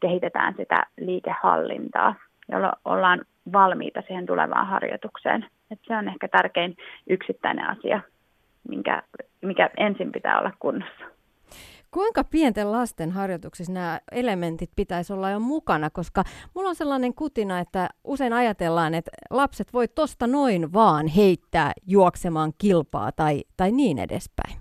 kehitetään sitä liikehallintaa, jolloin ollaan valmiita siihen tulevaan harjoitukseen. Et se on ehkä tärkein yksittäinen asia, minkä, mikä ensin pitää olla kunnossa. Kuinka pienten lasten harjoituksissa nämä elementit pitäisi olla jo mukana, koska mulla on sellainen kutina, että usein ajatellaan, että lapset voi tosta noin vaan heittää juoksemaan kilpaa tai, tai niin edespäin.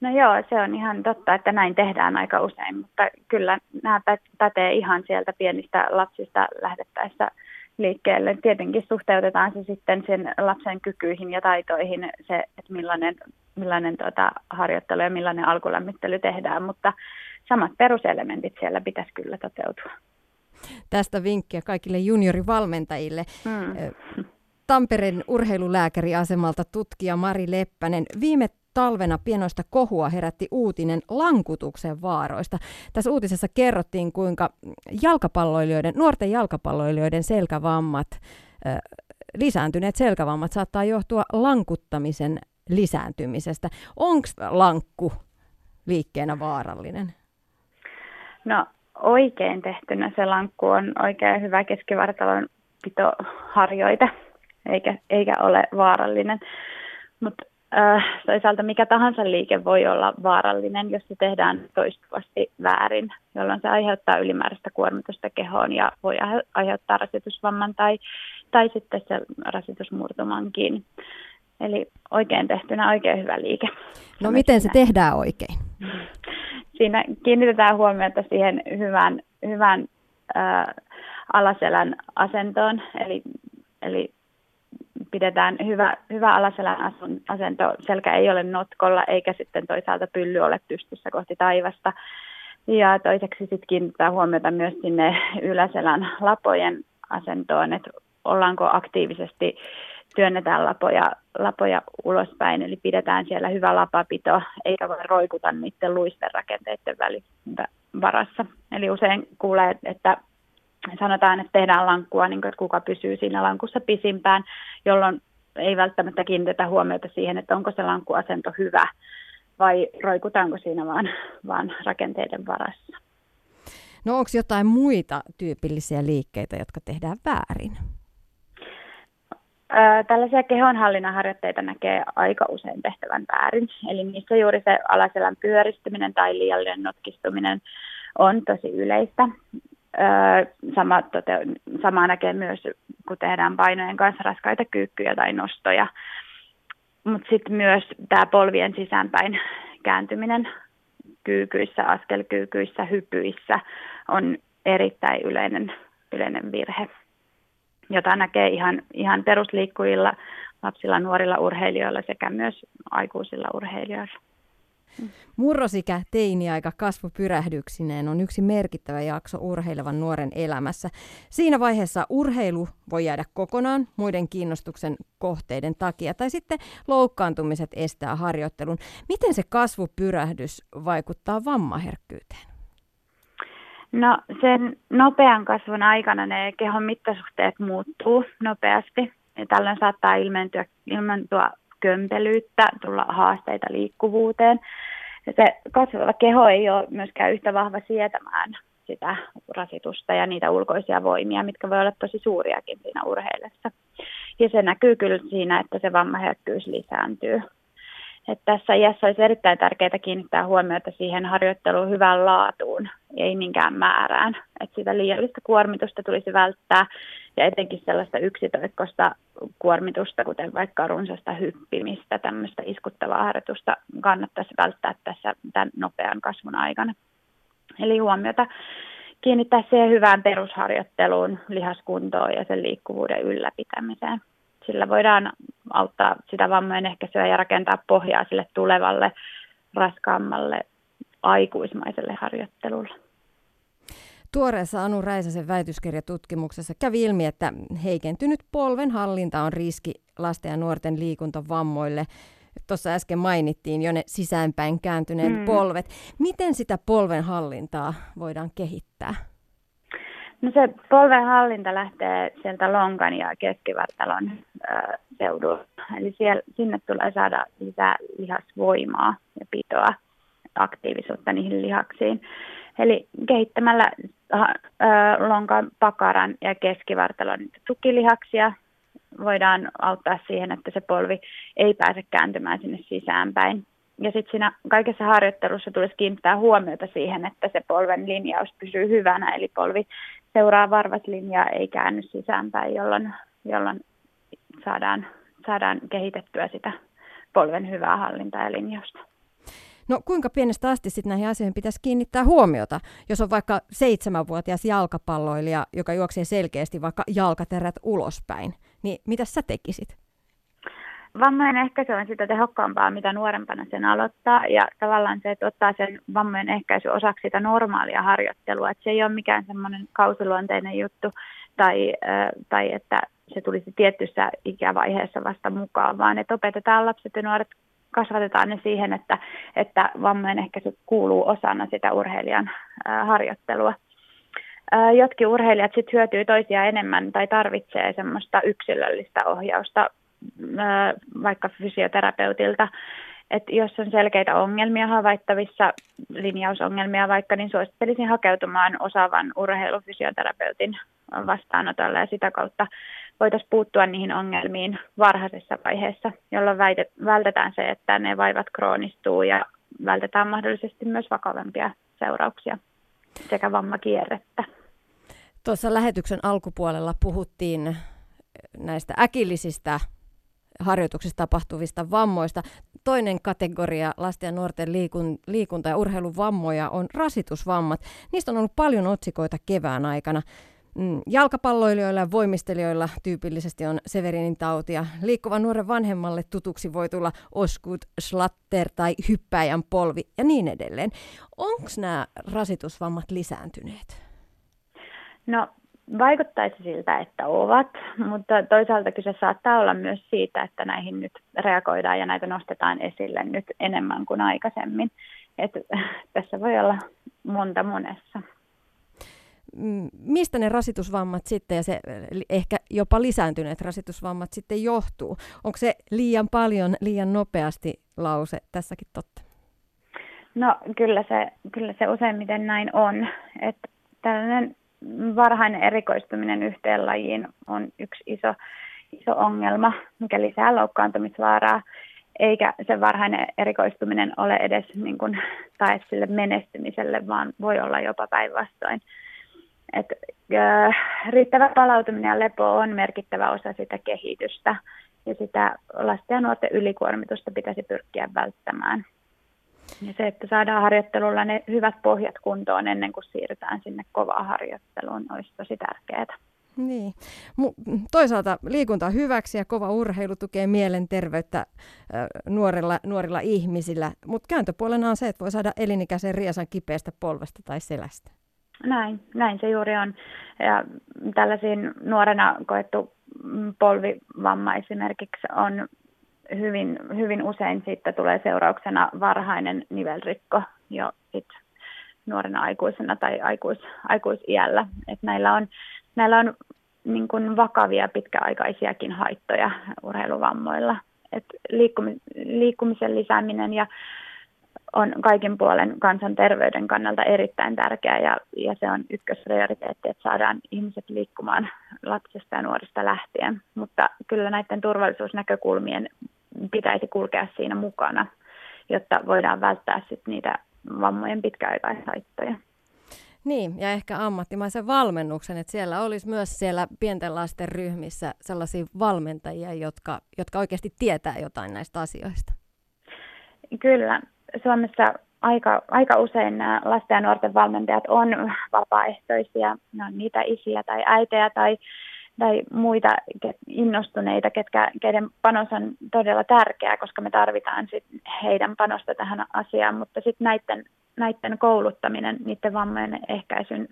No joo, se on ihan totta, että näin tehdään aika usein, mutta kyllä nämä pätee ihan sieltä pienistä lapsista lähdettäessä liikkeelle. Tietenkin suhteutetaan se sitten sen lapsen kykyihin ja taitoihin, se, että millainen, millainen tuota, harjoittelu ja millainen alkulämmittely tehdään, mutta samat peruselementit siellä pitäisi kyllä toteutua. Tästä vinkkiä kaikille juniorivalmentajille. Hmm. Tampereen urheilulääkäriasemalta tutkija Mari Leppänen. Viime talvena pienoista kohua herätti uutinen lankutuksen vaaroista. Tässä uutisessa kerrottiin, kuinka jalkapalloilijoiden, nuorten jalkapalloilijoiden selkävammat, lisääntyneet selkävammat saattaa johtua lankuttamisen lisääntymisestä. Onko lankku liikkeenä vaarallinen? No oikein tehtynä se lankku on oikein hyvä keskivartalon pitoharjoite, eikä, eikä ole vaarallinen. Mutta äh, toisaalta mikä tahansa liike voi olla vaarallinen, jos se tehdään toistuvasti väärin, jolloin se aiheuttaa ylimääräistä kuormitusta kehoon ja voi aiheuttaa rasitusvamman tai, tai sitten se rasitusmurtumankin. Eli oikein tehtynä oikein hyvä liike. No miten se tehdään oikein? Siinä kiinnitetään huomiota siihen hyvään, hyvään äh, alaselän asentoon, eli, eli pidetään hyvä, hyvä alaselän asento. Selkä ei ole notkolla eikä sitten toisaalta pylly ole pystyssä kohti taivasta. Ja toiseksi sitten kiinnittää huomiota myös sinne yläselän lapojen asentoon, että ollaanko aktiivisesti työnnetään lapoja, lapoja ulospäin, eli pidetään siellä hyvä lapapito, eikä voi roikuta niiden luisten rakenteiden varassa. Eli usein kuulee, että sanotaan, että tehdään lankkua, niin kuin, että kuka pysyy siinä lankussa pisimpään, jolloin ei välttämättä kiinnitetä huomiota siihen, että onko se lankkuasento hyvä vai roikutaanko siinä vaan, vaan rakenteiden varassa. No onko jotain muita tyypillisiä liikkeitä, jotka tehdään väärin? Tällaisia kehonhallinnan harjoitteita näkee aika usein tehtävän väärin. Eli niissä juuri se alaselän pyöristyminen tai liiallinen notkistuminen on tosi yleistä. Sama, tote, sama näkee myös, kun tehdään painojen kanssa raskaita kyykkyjä tai nostoja. Mutta sitten myös tämä polvien sisäänpäin kääntyminen kyykyissä, askelkyykyissä, hypyissä on erittäin yleinen, yleinen virhe, jota näkee ihan, ihan perusliikkujilla, lapsilla, nuorilla urheilijoilla sekä myös aikuisilla urheilijoilla. Murrosikä teiniaika kasvupyrähdyksineen on yksi merkittävä jakso urheilevan nuoren elämässä. Siinä vaiheessa urheilu voi jäädä kokonaan muiden kiinnostuksen kohteiden takia tai sitten loukkaantumiset estää harjoittelun. Miten se kasvupyrähdys vaikuttaa vammaherkkyyteen? No sen nopean kasvun aikana ne kehon mittasuhteet muuttuu nopeasti ja tällöin saattaa ilmentyä, ilmentyä kömpelyyttä, tulla haasteita liikkuvuuteen. Se kasvava keho ei ole myöskään yhtä vahva sietämään sitä rasitusta ja niitä ulkoisia voimia, mitkä voi olla tosi suuriakin siinä urheilessa. Ja se näkyy kyllä siinä, että se vammaherkkyys lisääntyy. Että tässä iässä olisi erittäin tärkeää kiinnittää huomiota siihen harjoitteluun hyvään laatuun, ei minkään määrään. Että sitä liiallista kuormitusta tulisi välttää ja etenkin sellaista yksitoikkoista kuormitusta, kuten vaikka runsasta hyppimistä, tämmöistä iskuttavaa harjoitusta kannattaisi välttää tässä tämän nopean kasvun aikana. Eli huomiota kiinnittää siihen hyvään perusharjoitteluun, lihaskuntoon ja sen liikkuvuuden ylläpitämiseen. sillä voidaan auttaa sitä vammojen ehkäisyä ja rakentaa pohjaa sille tulevalle raskaammalle aikuismaiselle harjoittelulle. Tuoreessa Anu Räisäsen väitöskirjatutkimuksessa kävi ilmi, että heikentynyt polven hallinta on riski lasten ja nuorten liikuntavammoille. Tuossa äsken mainittiin jo ne sisäänpäin kääntyneet mm. polvet. Miten sitä polven hallintaa voidaan kehittää? No se polven hallinta lähtee sieltä lonkan ja keskivartalon äh, seudulta. Eli siellä, sinne tulee saada lisää lihasvoimaa ja pitoa, aktiivisuutta niihin lihaksiin. Eli kehittämällä äh, lonkan, pakaran ja keskivartalon tukilihaksia voidaan auttaa siihen, että se polvi ei pääse kääntymään sinne sisäänpäin. Ja sitten siinä kaikessa harjoittelussa tulisi kiinnittää huomiota siihen, että se polven linjaus pysyy hyvänä, eli polvi seuraa varvaslinjaa ei käänny sisäänpäin, jolloin, jolloin saadaan, saadaan kehitettyä sitä polven hyvää hallintaa ja linjausta. No kuinka pienestä asti sitten näihin asioihin pitäisi kiinnittää huomiota, jos on vaikka seitsemänvuotias jalkapalloilija, joka juoksee selkeästi vaikka jalkaterät ulospäin, niin mitä sä tekisit? Vammojen ehkäisy on sitä tehokkaampaa, mitä nuorempana sen aloittaa. Ja tavallaan se, että ottaa sen vammojen ehkäisy osaksi sitä normaalia harjoittelua. Että se ei ole mikään semmoinen kausiluonteinen juttu tai, tai että se tulisi tietyssä ikävaiheessa vasta mukaan, vaan että opetetaan lapset ja nuoret kasvatetaan ne siihen, että, että vammojen ehkäisy kuuluu osana sitä urheilijan harjoittelua. Jotkin urheilijat sitten hyötyy toisia enemmän tai tarvitsee semmoista yksilöllistä ohjausta vaikka fysioterapeutilta. Että jos on selkeitä ongelmia havaittavissa, linjausongelmia vaikka, niin suosittelisin hakeutumaan osaavan urheilufysioterapeutin vastaanotolle ja sitä kautta voitaisiin puuttua niihin ongelmiin varhaisessa vaiheessa, jolloin vältetään se, että ne vaivat kroonistuu ja vältetään mahdollisesti myös vakavampia seurauksia sekä vammakierrettä. Tuossa lähetyksen alkupuolella puhuttiin näistä äkillisistä harjoituksissa tapahtuvista vammoista. Toinen kategoria lasten ja nuorten liikun, liikunta- ja urheiluvammoja on rasitusvammat. Niistä on ollut paljon otsikoita kevään aikana. Mm, jalkapalloilijoilla ja voimistelijoilla tyypillisesti on Severinin tautia. Liikkuvan nuoren vanhemmalle tutuksi voi tulla oskut, slatter tai hyppäjän polvi ja niin edelleen. Onko nämä rasitusvammat lisääntyneet? No vaikuttaisi siltä, että ovat, mutta toisaalta kyse saattaa olla myös siitä, että näihin nyt reagoidaan ja näitä nostetaan esille nyt enemmän kuin aikaisemmin. Et, tässä voi olla monta monessa. Mm, mistä ne rasitusvammat sitten ja se ehkä jopa lisääntyneet rasitusvammat sitten johtuu? Onko se liian paljon, liian nopeasti lause tässäkin totta? No kyllä se, kyllä se useimmiten näin on. Että tällainen varhainen erikoistuminen yhteen lajiin on yksi iso, iso ongelma, mikä lisää loukkaantumisvaaraa, eikä se varhainen erikoistuminen ole edes niin kuin, tae sille menestymiselle, vaan voi olla jopa päinvastoin. Et, äh, riittävä palautuminen ja lepo on merkittävä osa sitä kehitystä ja sitä lasten ja nuorten ylikuormitusta pitäisi pyrkiä välttämään. Ja se, että saadaan harjoittelulla ne hyvät pohjat kuntoon ennen kuin siirrytään sinne kovaan harjoitteluun, olisi tosi tärkeää. Niin. Toisaalta liikunta on hyväksi ja kova urheilu tukee mielenterveyttä nuorilla, nuorilla ihmisillä, mutta kääntöpuolena on se, että voi saada elinikäisen riesan kipeästä polvesta tai selästä. Näin, näin se juuri on. Ja tällaisiin nuorena koettu mm, polvivamma esimerkiksi on hyvin, hyvin usein sitten tulee seurauksena varhainen nivelrikko jo sit nuorena aikuisena tai aikuis, aikuisiällä. Et näillä on, näillä on niin kuin vakavia pitkäaikaisiakin haittoja urheiluvammoilla. Et liikkumi, liikkumisen lisääminen ja on kaikin puolen kansanterveyden kannalta erittäin tärkeää ja, ja se on ykkösprioriteetti, että saadaan ihmiset liikkumaan lapsesta ja nuorista lähtien. Mutta kyllä näiden turvallisuusnäkökulmien pitäisi kulkea siinä mukana, jotta voidaan välttää sit niitä vammojen pitkäaikaishaittoja. Niin, ja ehkä ammattimaisen valmennuksen, että siellä olisi myös siellä pienten lasten ryhmissä sellaisia valmentajia, jotka, jotka oikeasti tietää jotain näistä asioista. Kyllä, Suomessa aika, aika usein nämä lasten ja nuorten valmentajat on vapaaehtoisia, ne on niitä isiä tai äitejä tai tai muita innostuneita, ketkä, keiden panos on todella tärkeää, koska me tarvitaan sit heidän panosta tähän asiaan, mutta sitten näiden, näiden kouluttaminen, niiden vammojen ehkäisyn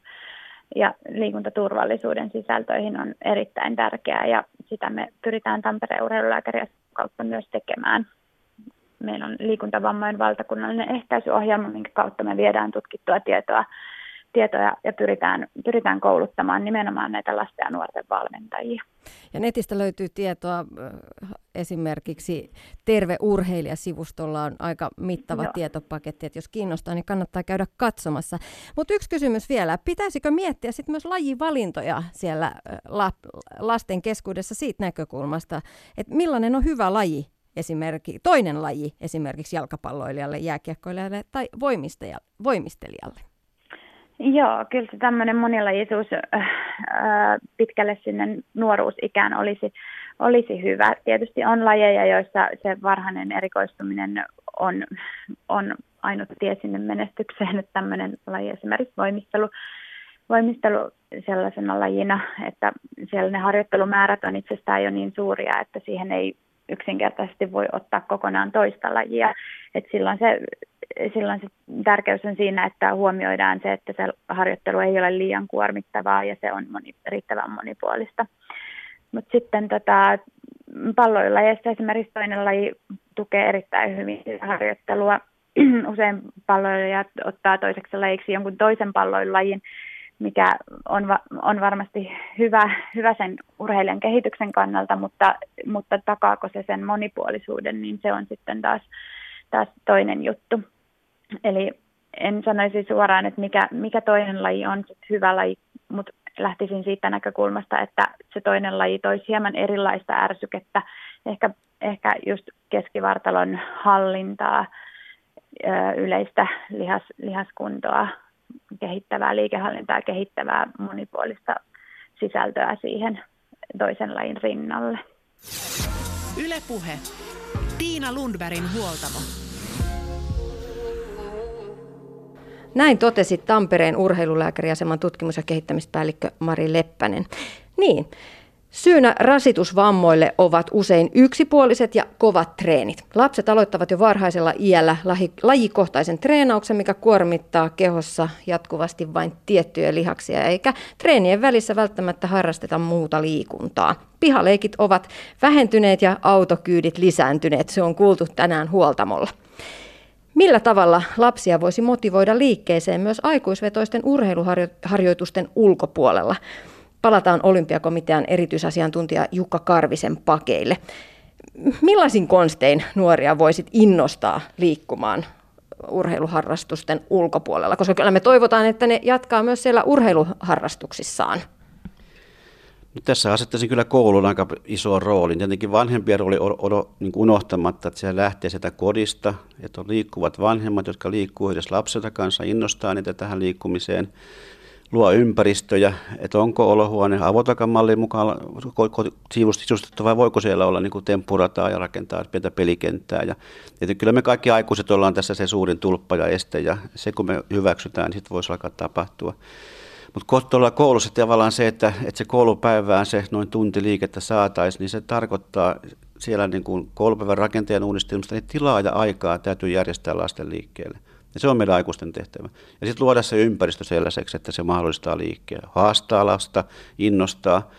ja liikuntaturvallisuuden sisältöihin on erittäin tärkeää ja sitä me pyritään Tampereen urheilulääkäriä kautta myös tekemään. Meillä on liikuntavammojen valtakunnallinen ehkäisyohjelma, minkä kautta me viedään tutkittua tietoa tietoja ja pyritään, pyritään kouluttamaan nimenomaan näitä lasten ja nuorten valmentajia. Ja netistä löytyy tietoa esimerkiksi Terve urheilija-sivustolla on aika mittava Joo. tietopaketti, että jos kiinnostaa, niin kannattaa käydä katsomassa. Mutta yksi kysymys vielä, pitäisikö miettiä sitten myös lajivalintoja siellä la, lasten keskuudessa siitä näkökulmasta, että millainen on hyvä laji esimerkiksi, toinen laji esimerkiksi jalkapalloilijalle, jääkiekkoilijalle tai voimistelijalle? Joo, kyllä se tämmöinen monilajisuus äh, pitkälle sinne nuoruusikään olisi, olisi hyvä. Tietysti on lajeja, joissa se varhainen erikoistuminen on, on ainut tie sinne menestykseen, että tämmöinen laji esimerkiksi voimistelu, voimistelu sellaisena lajina, että siellä ne harjoittelumäärät on itsestään jo niin suuria, että siihen ei yksinkertaisesti voi ottaa kokonaan toista lajia. Et silloin, se, silloin se tärkeys on siinä, että huomioidaan se, että se harjoittelu ei ole liian kuormittavaa ja se on moni, riittävän monipuolista. Mutta sitten tota, palloilajista esimerkiksi toinen laji tukee erittäin hyvin harjoittelua. Usein palloilijat ottaa toiseksi lajiksi jonkun toisen palloilajin, mikä on, va- on varmasti hyvä, hyvä sen urheilijan kehityksen kannalta, mutta, mutta takaako se sen monipuolisuuden, niin se on sitten taas, taas toinen juttu. Eli en sanoisi suoraan, että mikä, mikä toinen laji on sit hyvä laji, mutta lähtisin siitä näkökulmasta, että se toinen laji toisi hieman erilaista ärsykettä, ehkä, ehkä just keskivartalon hallintaa, yleistä lihas, lihaskuntoa, kehittävää liikehallintaa, kehittävää monipuolista sisältöä siihen toisen lajin rinnalle. Ylepuhe. Tiina Lundbergin huoltamo. Näin totesi Tampereen urheilulääkäriaseman tutkimus- ja kehittämispäällikkö Mari Leppänen. Niin, Syynä rasitusvammoille ovat usein yksipuoliset ja kovat treenit. Lapset aloittavat jo varhaisella iällä lajikohtaisen treenauksen, mikä kuormittaa kehossa jatkuvasti vain tiettyjä lihaksia, eikä treenien välissä välttämättä harrasteta muuta liikuntaa. Pihaleikit ovat vähentyneet ja autokyydit lisääntyneet, se on kuultu tänään huoltamolla. Millä tavalla lapsia voisi motivoida liikkeeseen myös aikuisvetoisten urheiluharjoitusten ulkopuolella? palataan olympiakomitean erityisasiantuntija Jukka Karvisen pakeille. Millaisin konstein nuoria voisit innostaa liikkumaan urheiluharrastusten ulkopuolella? Koska kyllä me toivotaan, että ne jatkaa myös siellä urheiluharrastuksissaan. No, tässä asettaisin kyllä koulun aika iso roolin. Tietenkin vanhempien rooli on, niin unohtamatta, että se lähtee sieltä kodista, että on liikkuvat vanhemmat, jotka liikkuu yhdessä lapselta kanssa, innostaa niitä tähän liikkumiseen luo ympäristöjä, että onko olohuone avotakamallin mukaan sisustettu vai voiko siellä olla niin temppurataa ja rakentaa pientä pelikenttää. Ja, ja kyllä me kaikki aikuiset ollaan tässä se suurin tulppa ja este ja se kun me hyväksytään, niin sitten voisi alkaa tapahtua. Mutta tuolla koulussa tavallaan se, että, että se koulupäivään se noin tunti liikettä saataisiin, niin se tarkoittaa siellä niin kuin koulupäivän rakenteen uudistamista, niin tilaa ja aikaa täytyy järjestää lasten liikkeelle. Ja se on meidän aikuisten tehtävä. Ja sitten luoda se ympäristö sellaiseksi, että se mahdollistaa liikkeen, haastaa lasta, innostaa.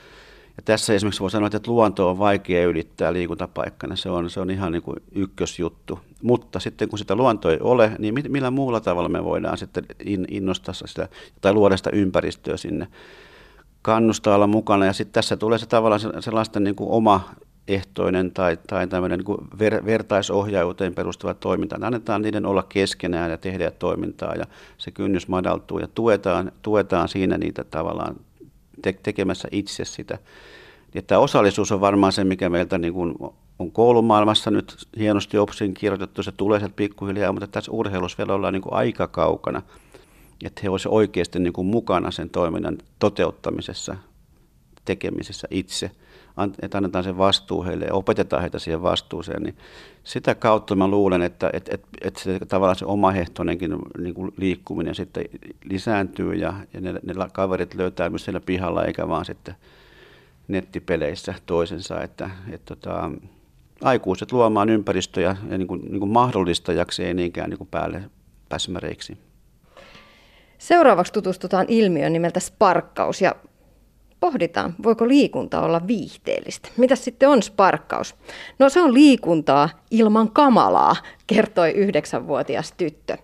Ja tässä esimerkiksi voi sanoa, että luonto on vaikea ylittää liikuntapaikkana. Se on, se on ihan niin kuin ykkösjuttu. Mutta sitten kun sitä luontoa ei ole, niin millä muulla tavalla me voidaan sitten innostaa sitä tai luoda sitä ympäristöä sinne kannustaa olla mukana. Ja sitten tässä tulee se tavallaan sellaisten niin kuin oma ehtoinen tai, tai tämmöinen niin ver, vertaisohjaajuuteen perustuva toiminta. Annetaan niiden olla keskenään ja tehdä toimintaa ja se kynnys madaltuu ja tuetaan, tuetaan siinä niitä tavallaan te, tekemässä itse sitä. Tämä osallisuus on varmaan se, mikä meiltä niin kuin on koulumaailmassa nyt hienosti opsin kirjoitettu, se tulee sieltä pikkuhiljaa, mutta tässä urheilussa vielä ollaan niin kuin aika kaukana, että he olisivat oikeasti niin kuin mukana sen toiminnan toteuttamisessa, tekemisessä itse – että annetaan se vastuu heille ja opetetaan heitä siihen vastuuseen, niin sitä kautta mä luulen, että, että, että, että se, tavallaan se omahehtoinenkin niin kuin liikkuminen sitten lisääntyy ja, ja ne, ne kaverit löytää myös siellä pihalla, eikä vaan sitten nettipeleissä toisensa, että, että tota, aikuiset luomaan ympäristöjä ja niin kuin, niin kuin mahdollistajaksi, ei niinkään niin kuin päälle päsmäreiksi. Seuraavaksi tutustutaan ilmiön nimeltä sparkkaus ja pohditaan, voiko liikunta olla viihteellistä. Mitä sitten on sparkkaus? No se on liikuntaa ilman kamalaa, kertoi yhdeksänvuotias tyttö.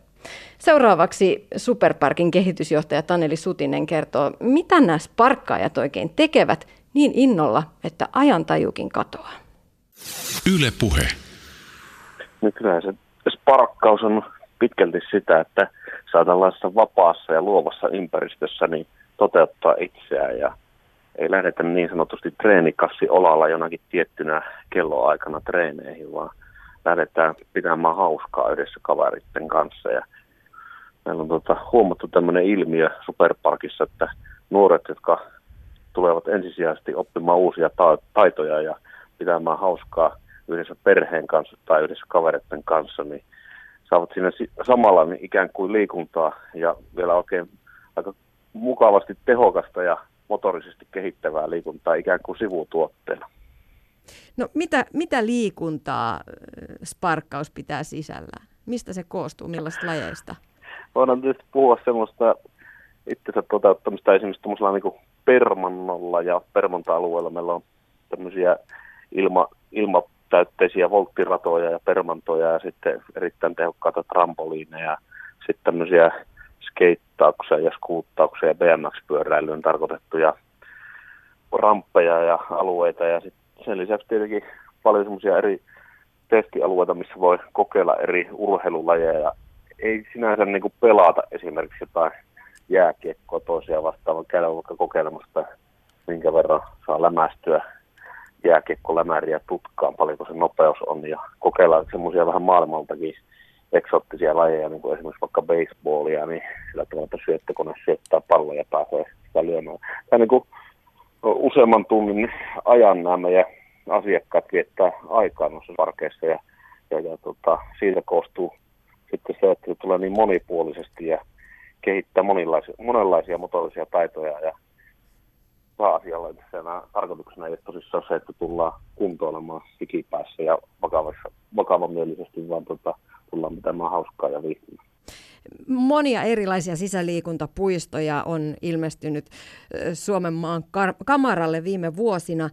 Seuraavaksi Superparkin kehitysjohtaja Taneli Sutinen kertoo, mitä nämä sparkkaajat oikein tekevät niin innolla, että ajantajukin katoaa. Yle Puhe. Nyt kyllä se sparkkaus on pitkälti sitä, että saa tällaisessa vapaassa ja luovassa ympäristössä niin toteuttaa itseään ja ei lähdetä niin sanotusti treenikassi olalla jonakin tiettynä kelloaikana treeneihin, vaan lähdetään pitämään hauskaa yhdessä kaveritten kanssa. Ja meillä on tuota, huomattu tämmöinen ilmiö Superparkissa, että nuoret, jotka tulevat ensisijaisesti oppimaan uusia ta- taitoja ja pitämään hauskaa yhdessä perheen kanssa tai yhdessä kavereiden kanssa, niin saavat siinä samalla niin ikään kuin liikuntaa ja vielä oikein aika mukavasti tehokasta ja motorisesti kehittävää liikuntaa ikään kuin sivutuotteena. No mitä, mitä liikuntaa sparkkaus pitää sisällään? Mistä se koostuu, millaisista lajeista? Voidaan tietysti puhua semmoista itsensä toteuttamista esimerkiksi tuollaisella niin permannolla ja permonta-alueella meillä on tämmöisiä ilma, ilmatäytteisiä volttiratoja ja permantoja ja sitten erittäin tehokkaita trampoliineja, sitten tämmöisiä skeittauksia ja skuuttauksia ja BMX-pyöräilyyn tarkoitettuja ramppeja ja alueita ja sitten sen lisäksi tietenkin paljon semmoisia eri testialueita, missä voi kokeilla eri urheilulajeja. Ei sinänsä niin kuin pelata esimerkiksi jotain jääkiekkoa toisia vastaan, vaan käydä vaikka kokeilemassa, minkä verran saa lämästyä jääkiekkolämäriä tutkaan, paljonko se nopeus on, ja kokeilla semmoisia vähän maailmaltakin eksoottisia lajeja, niin kuin esimerkiksi vaikka baseballia, niin sillä tavalla, että syöttökone syöttää palloja ja pääsee sitä lyömään. Tämä niin kuin useamman tunnin ajan nämä meidän asiakkaat viettää aikaa noissa parkeissa ja, ja, ja tota, siitä koostuu sitten se, että se tulee niin monipuolisesti ja kehittää monenlaisia, monenlaisia motorisia taitoja ja pääasialla itsenä tarkoituksena ei tosissaan se, että tullaan kuntoilemaan ikipäässä ja vakavamielisesti, vaan tota, tullaan pitämään hauskaa ja viihtymään monia erilaisia sisäliikuntapuistoja on ilmestynyt Suomen maan kamaralle viime vuosina.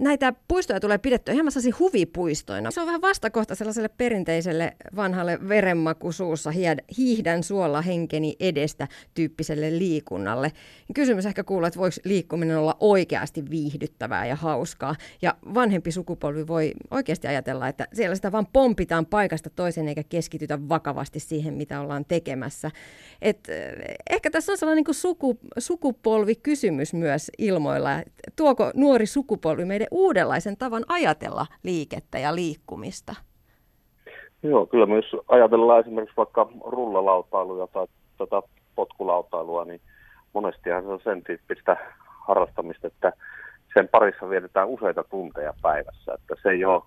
Näitä puistoja tulee pidettyä hieman huvipuistoina. Se on vähän vastakohta sellaiselle perinteiselle vanhalle verenmakusuussa hiihdän suolla henkeni edestä tyyppiselle liikunnalle. Kysymys ehkä kuuluu, että voiko liikkuminen olla oikeasti viihdyttävää ja hauskaa. Ja vanhempi sukupolvi voi oikeasti ajatella, että siellä sitä vaan pompitaan paikasta toiseen eikä keskitytä vakavasti siihen, mitä ollaan tekemässä. Et ehkä tässä on sellainen niin suku, sukupolvikysymys myös ilmoilla. Tuoko nuori sukupolvi meidän uudenlaisen tavan ajatella liikettä ja liikkumista? Joo, kyllä myös ajatellaan esimerkiksi vaikka rullalautailuja tai tota potkulautailua, niin monestihan se on sen tyyppistä harrastamista, että sen parissa vietetään useita tunteja päivässä. Että se ei ole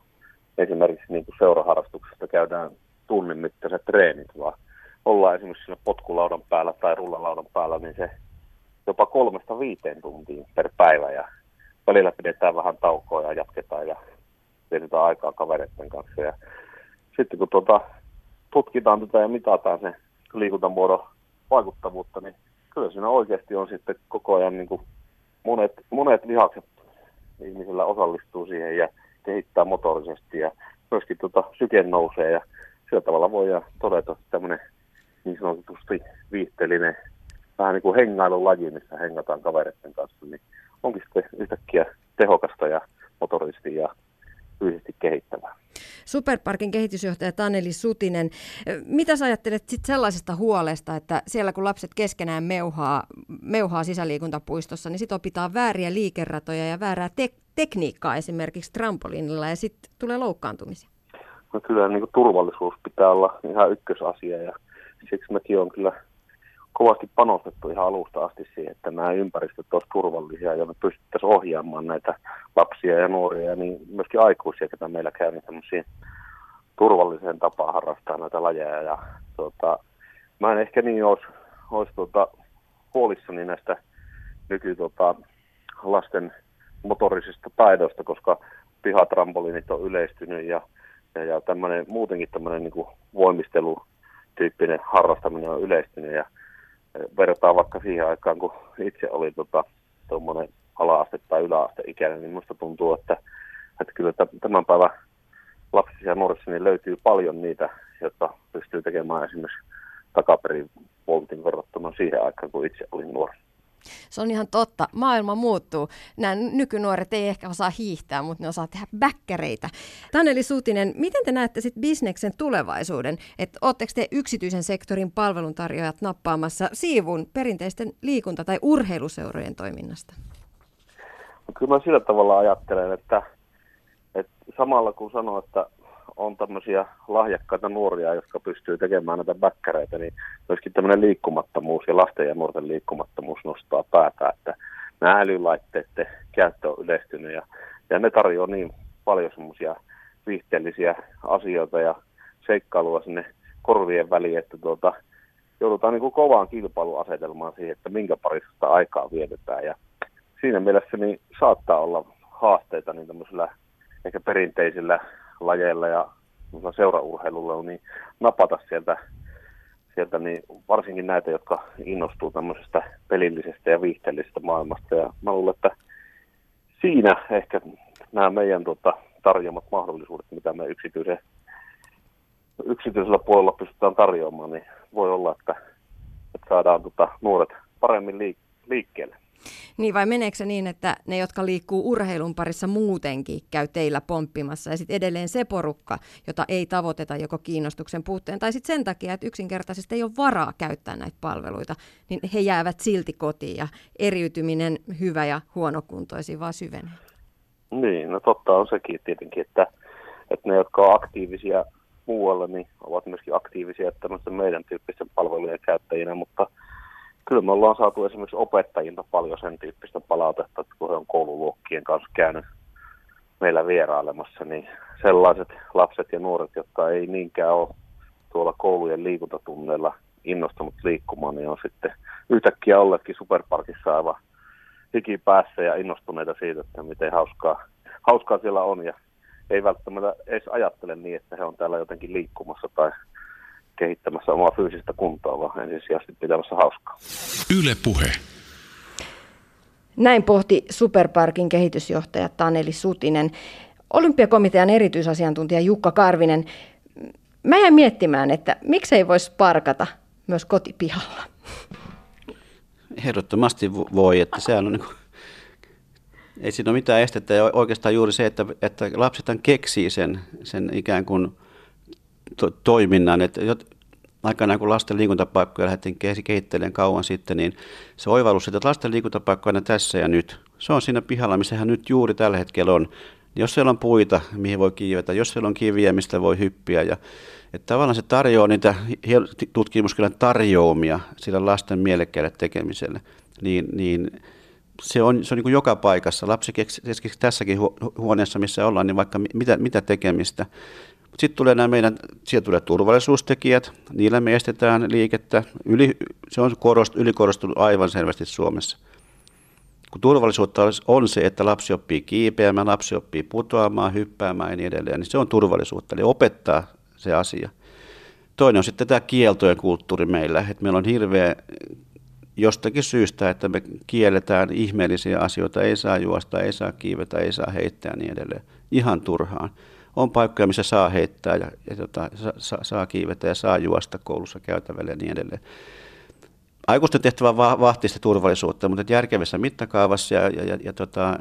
esimerkiksi niin kuin seuraharrastuksesta käydään tunnin mittaiset treenit, vaan ollaan esimerkiksi siinä potkulaudan päällä tai rullalaudan päällä, niin se jopa kolmesta viiteen tuntiin per päivä ja välillä pidetään vähän taukoa ja jatketaan ja vietetään aikaa kavereiden kanssa. Ja sitten kun tuota, tutkitaan tätä ja mitataan se liikuntamuodon vaikuttavuutta, niin kyllä siinä oikeasti on sitten koko ajan niin kuin monet, monet lihakset ihmisillä osallistuu siihen ja kehittää motorisesti ja myöskin tuota, syke nousee ja sillä tavalla voidaan todeta, että tämmöinen niin sanotusti viihteellinen vähän niin kuin hengailulaji, missä hengataan kavereiden kanssa, niin onkin sitten yhtäkkiä tehokasta ja motoristi ja fyysisesti kehittävää. Superparkin kehitysjohtaja Taneli Sutinen, mitä sä ajattelet sit sellaisesta huolesta, että siellä kun lapset keskenään meuhaa, meuhaa sisäliikuntapuistossa, niin sitten opitaan vääriä liikeratoja ja väärää te- tekniikkaa esimerkiksi trampoliinilla ja sitten tulee loukkaantumisia? No kyllä niin turvallisuus pitää olla ihan ykkösasia ja siksi mekin on kyllä kovasti panostettu ihan alusta asti siihen, että nämä ympäristöt olisivat turvallisia ja me pystyttäisiin ohjaamaan näitä lapsia ja nuoria, niin myöskin aikuisia, ketä meillä käy, niin turvalliseen tapaan harrastaa näitä lajeja. Ja, tuota, mä en ehkä niin olisi, olisi tuota, huolissani näistä nyky tuota, lasten motorisista taidoista, koska pihatrampoliinit on yleistynyt ja, ja, ja tämmönen, muutenkin tämmöinen niin voimistelutyyppinen harrastaminen on yleistynyt ja vertaa vaikka siihen aikaan, kun itse oli tota, tuommoinen ala-aste tai yläaste ikäinen, niin minusta tuntuu, että, että kyllä tämän päivän lapsissa ja nuorissa niin löytyy paljon niitä, jotka pystyy tekemään esimerkiksi takaperin voltin verrattuna siihen aikaan, kun itse olin nuori. Se on ihan totta. Maailma muuttuu. Nämä nykynuoret ei ehkä osaa hiihtää, mutta ne osaa tehdä bäkkäreitä. Taneli Sutinen, miten te näette sitten bisneksen tulevaisuuden? Että Oletteko te yksityisen sektorin palveluntarjoajat nappaamassa siivun perinteisten liikunta- tai urheiluseurojen toiminnasta? Kyllä mä sillä tavalla ajattelen, että, että samalla kun sanoo, että on tämmöisiä lahjakkaita nuoria, jotka pystyy tekemään näitä bäkkäreitä, niin myöskin tämmöinen liikkumattomuus ja lasten ja nuorten liikkumattomuus nostaa päätä, että nämä älylaitteiden käyttö on yleistynyt ja, ja ne tarjoaa niin paljon semmoisia viihteellisiä asioita ja seikkailua sinne korvien väliin, että tuota, joudutaan niin kuin kovaan kilpailuasetelmaan siihen, että minkä parissa aikaa vietetään. Ja siinä mielessä niin saattaa olla haasteita niin tämmöisillä ehkä perinteisillä lajeilla ja seuraurheilulla niin napata sieltä, sieltä niin varsinkin näitä, jotka innostuu tämmöisestä pelillisestä ja viihteellisestä maailmasta. Ja mä luulen, että siinä ehkä nämä meidän tota, tarjoamat mahdollisuudet, mitä me yksityisen, yksityisellä puolella pystytään tarjoamaan, niin voi olla, että, että saadaan tota, nuoret paremmin liik- liikkeelle. Niin vai meneekö se niin, että ne, jotka liikkuu urheilun parissa muutenkin, käy teillä pomppimassa ja sitten edelleen se porukka, jota ei tavoiteta joko kiinnostuksen puutteen tai sitten sen takia, että yksinkertaisesti ei ole varaa käyttää näitä palveluita, niin he jäävät silti kotiin ja eriytyminen hyvä ja huonokuntoisiin vaan syvenee. Niin, no totta on sekin tietenkin, että, että ne, jotka ovat aktiivisia muualla, niin ovat myöskin aktiivisia tämmöisten meidän tyyppisten palvelujen käyttäjinä, mutta kyllä me ollaan saatu esimerkiksi opettajilta paljon sen tyyppistä palautetta, että kun he on koululuokkien kanssa käynyt meillä vierailemassa, niin sellaiset lapset ja nuoret, jotka ei niinkään ole tuolla koulujen liikuntatunneilla innostunut liikkumaan, niin on sitten yhtäkkiä olleetkin superparkissa aivan hikipäässä ja innostuneita siitä, että miten hauskaa, hauskaa siellä on. Ja ei välttämättä edes ajattele niin, että he on täällä jotenkin liikkumassa tai kehittämässä omaa fyysistä kuntoa, vaan ensisijaisesti pitämässä hauskaa. Yle Puhe. Näin pohti Superparkin kehitysjohtaja Taneli Sutinen. Olympiakomitean erityisasiantuntija Jukka Karvinen. Mä jäin miettimään, että miksei voisi parkata myös kotipihalla. Ehdottomasti voi, että sehän on niin kuin, ei siinä ole mitään estettä ja oikeastaan juuri se, että, että lapset keksii sen, sen ikään kuin to, toiminnan. Että aikanaan kun lasten liikuntapaikkoja lähdettiin kehittelemään kauan sitten, niin se oivallus, että lasten liikuntapaikkoja on tässä ja nyt. Se on siinä pihalla, missä hän nyt juuri tällä hetkellä on. Jos siellä on puita, mihin voi kiivetä, jos siellä on kiviä, mistä voi hyppiä. Ja, että tavallaan se tarjoaa niitä tutkimuskirjan tarjoamia sillä lasten mielekkäälle tekemiselle. Niin, niin se on, se on niin joka paikassa. Lapsi keksi tässäkin huoneessa, missä ollaan, niin vaikka mitä, mitä tekemistä. Sitten tulee nämä meidän, sieltä tulee turvallisuustekijät, niillä me estetään liikettä. Yli, se on korost, ylikorostunut aivan selvästi Suomessa. Kun turvallisuutta on se, että lapsi oppii kiipeämään, lapsi oppii putoamaan, hyppäämään ja niin edelleen, niin se on turvallisuutta, eli opettaa se asia. Toinen on sitten tämä kieltojen kulttuuri meillä, että meillä on hirveä jostakin syystä, että me kielletään ihmeellisiä asioita, ei saa juosta, ei saa kiivetä, ei saa heittää ja niin edelleen, ihan turhaan on paikkoja, missä saa heittää ja, ja tota, saa, saa kiivetä ja saa juosta koulussa käytävälle ja niin edelleen. Aikuisten tehtävä vahtii sitä turvallisuutta, mutta järkevässä mittakaavassa ja, ja, ja, ja tota,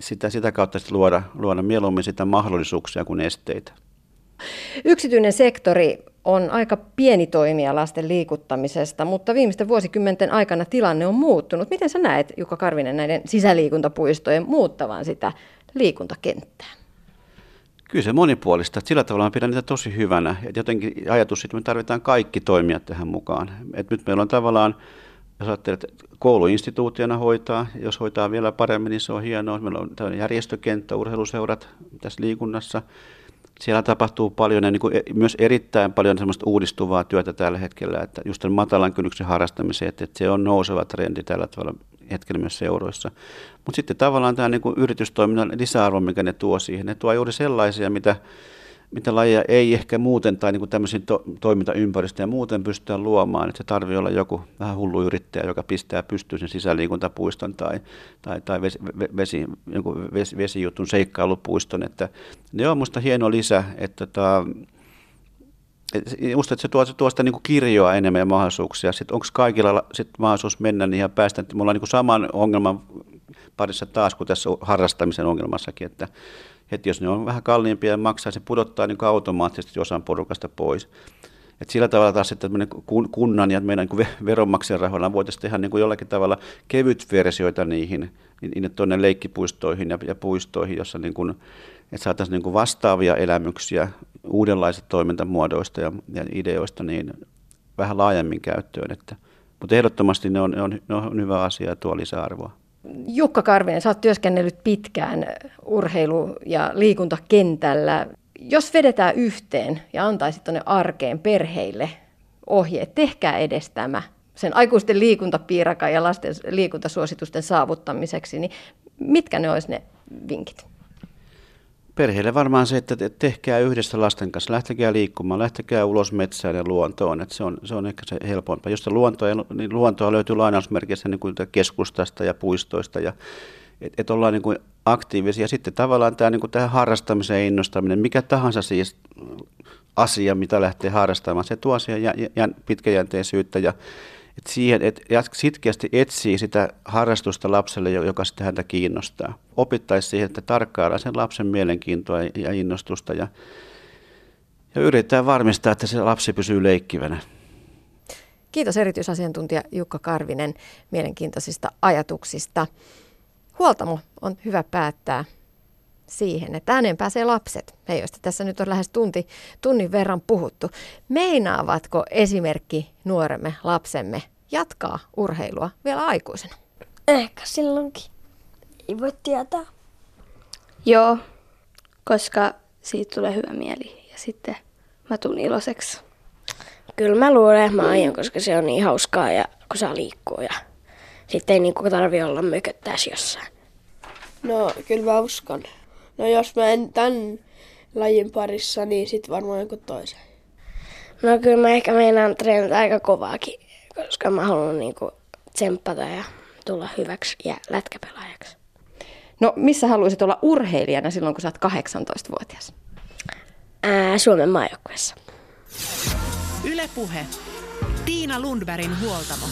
sitä, sitä kautta sitten luoda, luoda mieluummin sitä mahdollisuuksia kuin esteitä. Yksityinen sektori on aika pieni toimija lasten liikuttamisesta, mutta viimeisten vuosikymmenten aikana tilanne on muuttunut. Miten sä näet, Jukka Karvinen, näiden sisäliikuntapuistojen muuttavan sitä liikuntakenttää? Kyllä se monipuolista. Sillä tavalla mä pidän niitä tosi hyvänä. Et jotenkin ajatus, että me tarvitaan kaikki toimijat tähän mukaan. Et nyt meillä on tavallaan, jos ajattelet, kouluinstituutiona hoitaa, jos hoitaa vielä paremmin, niin se on hienoa. Meillä on järjestökenttä, urheiluseurat tässä liikunnassa. Siellä tapahtuu paljon ja niin kuin e, myös erittäin paljon semmoista uudistuvaa työtä tällä hetkellä, että just tämän matalan kynnyksen harrastamiseen, että, että se on nouseva trendi tällä tavalla hetkellä myös seuroissa. Mutta sitten tavallaan tämä niin kuin yritystoiminnan lisäarvo, mikä ne tuo siihen, ne tuo juuri sellaisia, mitä, mitä lajeja ei ehkä muuten tai niin tämmöisiä to, toimintaympäristöjä muuten pystytä luomaan. Että se tarvii olla joku vähän hullu yrittäjä, joka pistää pystyyn sen sisäliikuntapuiston tai, tai, tai vesi, vesi, vesi, vesijutun seikkailupuiston. Että ne on minusta hieno lisä, että tota, Musta, että se tuo, se tuo sitä niin kirjoa enemmän ja mahdollisuuksia. Sitten onko kaikilla sit mahdollisuus mennä niin ja päästä, me ollaan niin saman ongelman parissa taas kuin tässä harrastamisen ongelmassakin, että, että jos ne on vähän kalliimpia ja maksaa, se pudottaa niin automaattisesti osan porukasta pois. Et sillä tavalla taas että kunnan ja meidän niin veronmaksajan rahoilla voitaisiin tehdä niin kuin jollakin tavalla kevyt versioita niihin, niin tuonne leikkipuistoihin ja, ja puistoihin, jossa niin kuin, että saataisiin niin kuin vastaavia elämyksiä uudenlaisista toimintamuodoista ja, ja ideoista niin vähän laajemmin käyttöön. Että, mutta ehdottomasti ne on, ne, on, ne on hyvä asia ja tuo lisäarvoa. Jukka Karvinen, sä oot työskennellyt pitkään urheilu- ja liikuntakentällä. Jos vedetään yhteen ja antaisit tuonne arkeen perheille ohjeet, tehkää edes tämä sen aikuisten liikuntapiirakan ja lasten liikuntasuositusten saavuttamiseksi, niin mitkä ne olisi ne vinkit? Perheille varmaan se, että tehkää yhdessä lasten kanssa, lähtekää liikkumaan, lähtekää ulos metsään ja luontoon, että se on, se on ehkä se helpompaa. Jos luontoa, niin luontoa löytyy lainausmerkissä niin kuin keskustasta ja puistoista, ja että et ollaan niin kuin aktiivisia. Sitten tavallaan tämä niin kuin tähän harrastamiseen innostaminen, mikä tahansa siis asia, mitä lähtee harrastamaan, se tuo siihen pitkäjänteisyyttä ja että siihen, että sitkeästi etsii sitä harrastusta lapselle, joka sitten häntä kiinnostaa. Opittaisi siihen, että tarkkaillaan sen lapsen mielenkiintoa ja innostusta ja, ja yritetään varmistaa, että se lapsi pysyy leikkivänä. Kiitos erityisasiantuntija Jukka Karvinen mielenkiintoisista ajatuksista. Huoltamo on hyvä päättää siihen, että ääneen pääsee lapset, he joista tässä nyt on lähes tunti, tunnin verran puhuttu. Meinaavatko esimerkki nuoremme lapsemme jatkaa urheilua vielä aikuisena? Ehkä silloinkin. Ei voi tietää. Joo, koska siitä tulee hyvä mieli ja sitten mä tuun iloiseksi. Kyllä mä luulen, että mä aion, koska se on niin hauskaa ja kun saa liikkua ja sitten ei niinku tarvi olla mököttäisi jossain. No, kyllä mä uskon. No jos mä en tämän lajin parissa, niin sit varmaan joku toisen. No kyllä mä ehkä meinaan treenata aika kovaakin, koska mä haluan niinku tsemppata ja tulla hyväksi ja lätkäpelaajaksi. No missä haluaisit olla urheilijana silloin, kun sä oot 18-vuotias? Ää, Suomen maajoukkueessa. Ylepuhe. Tiina Lundbergin huoltamo.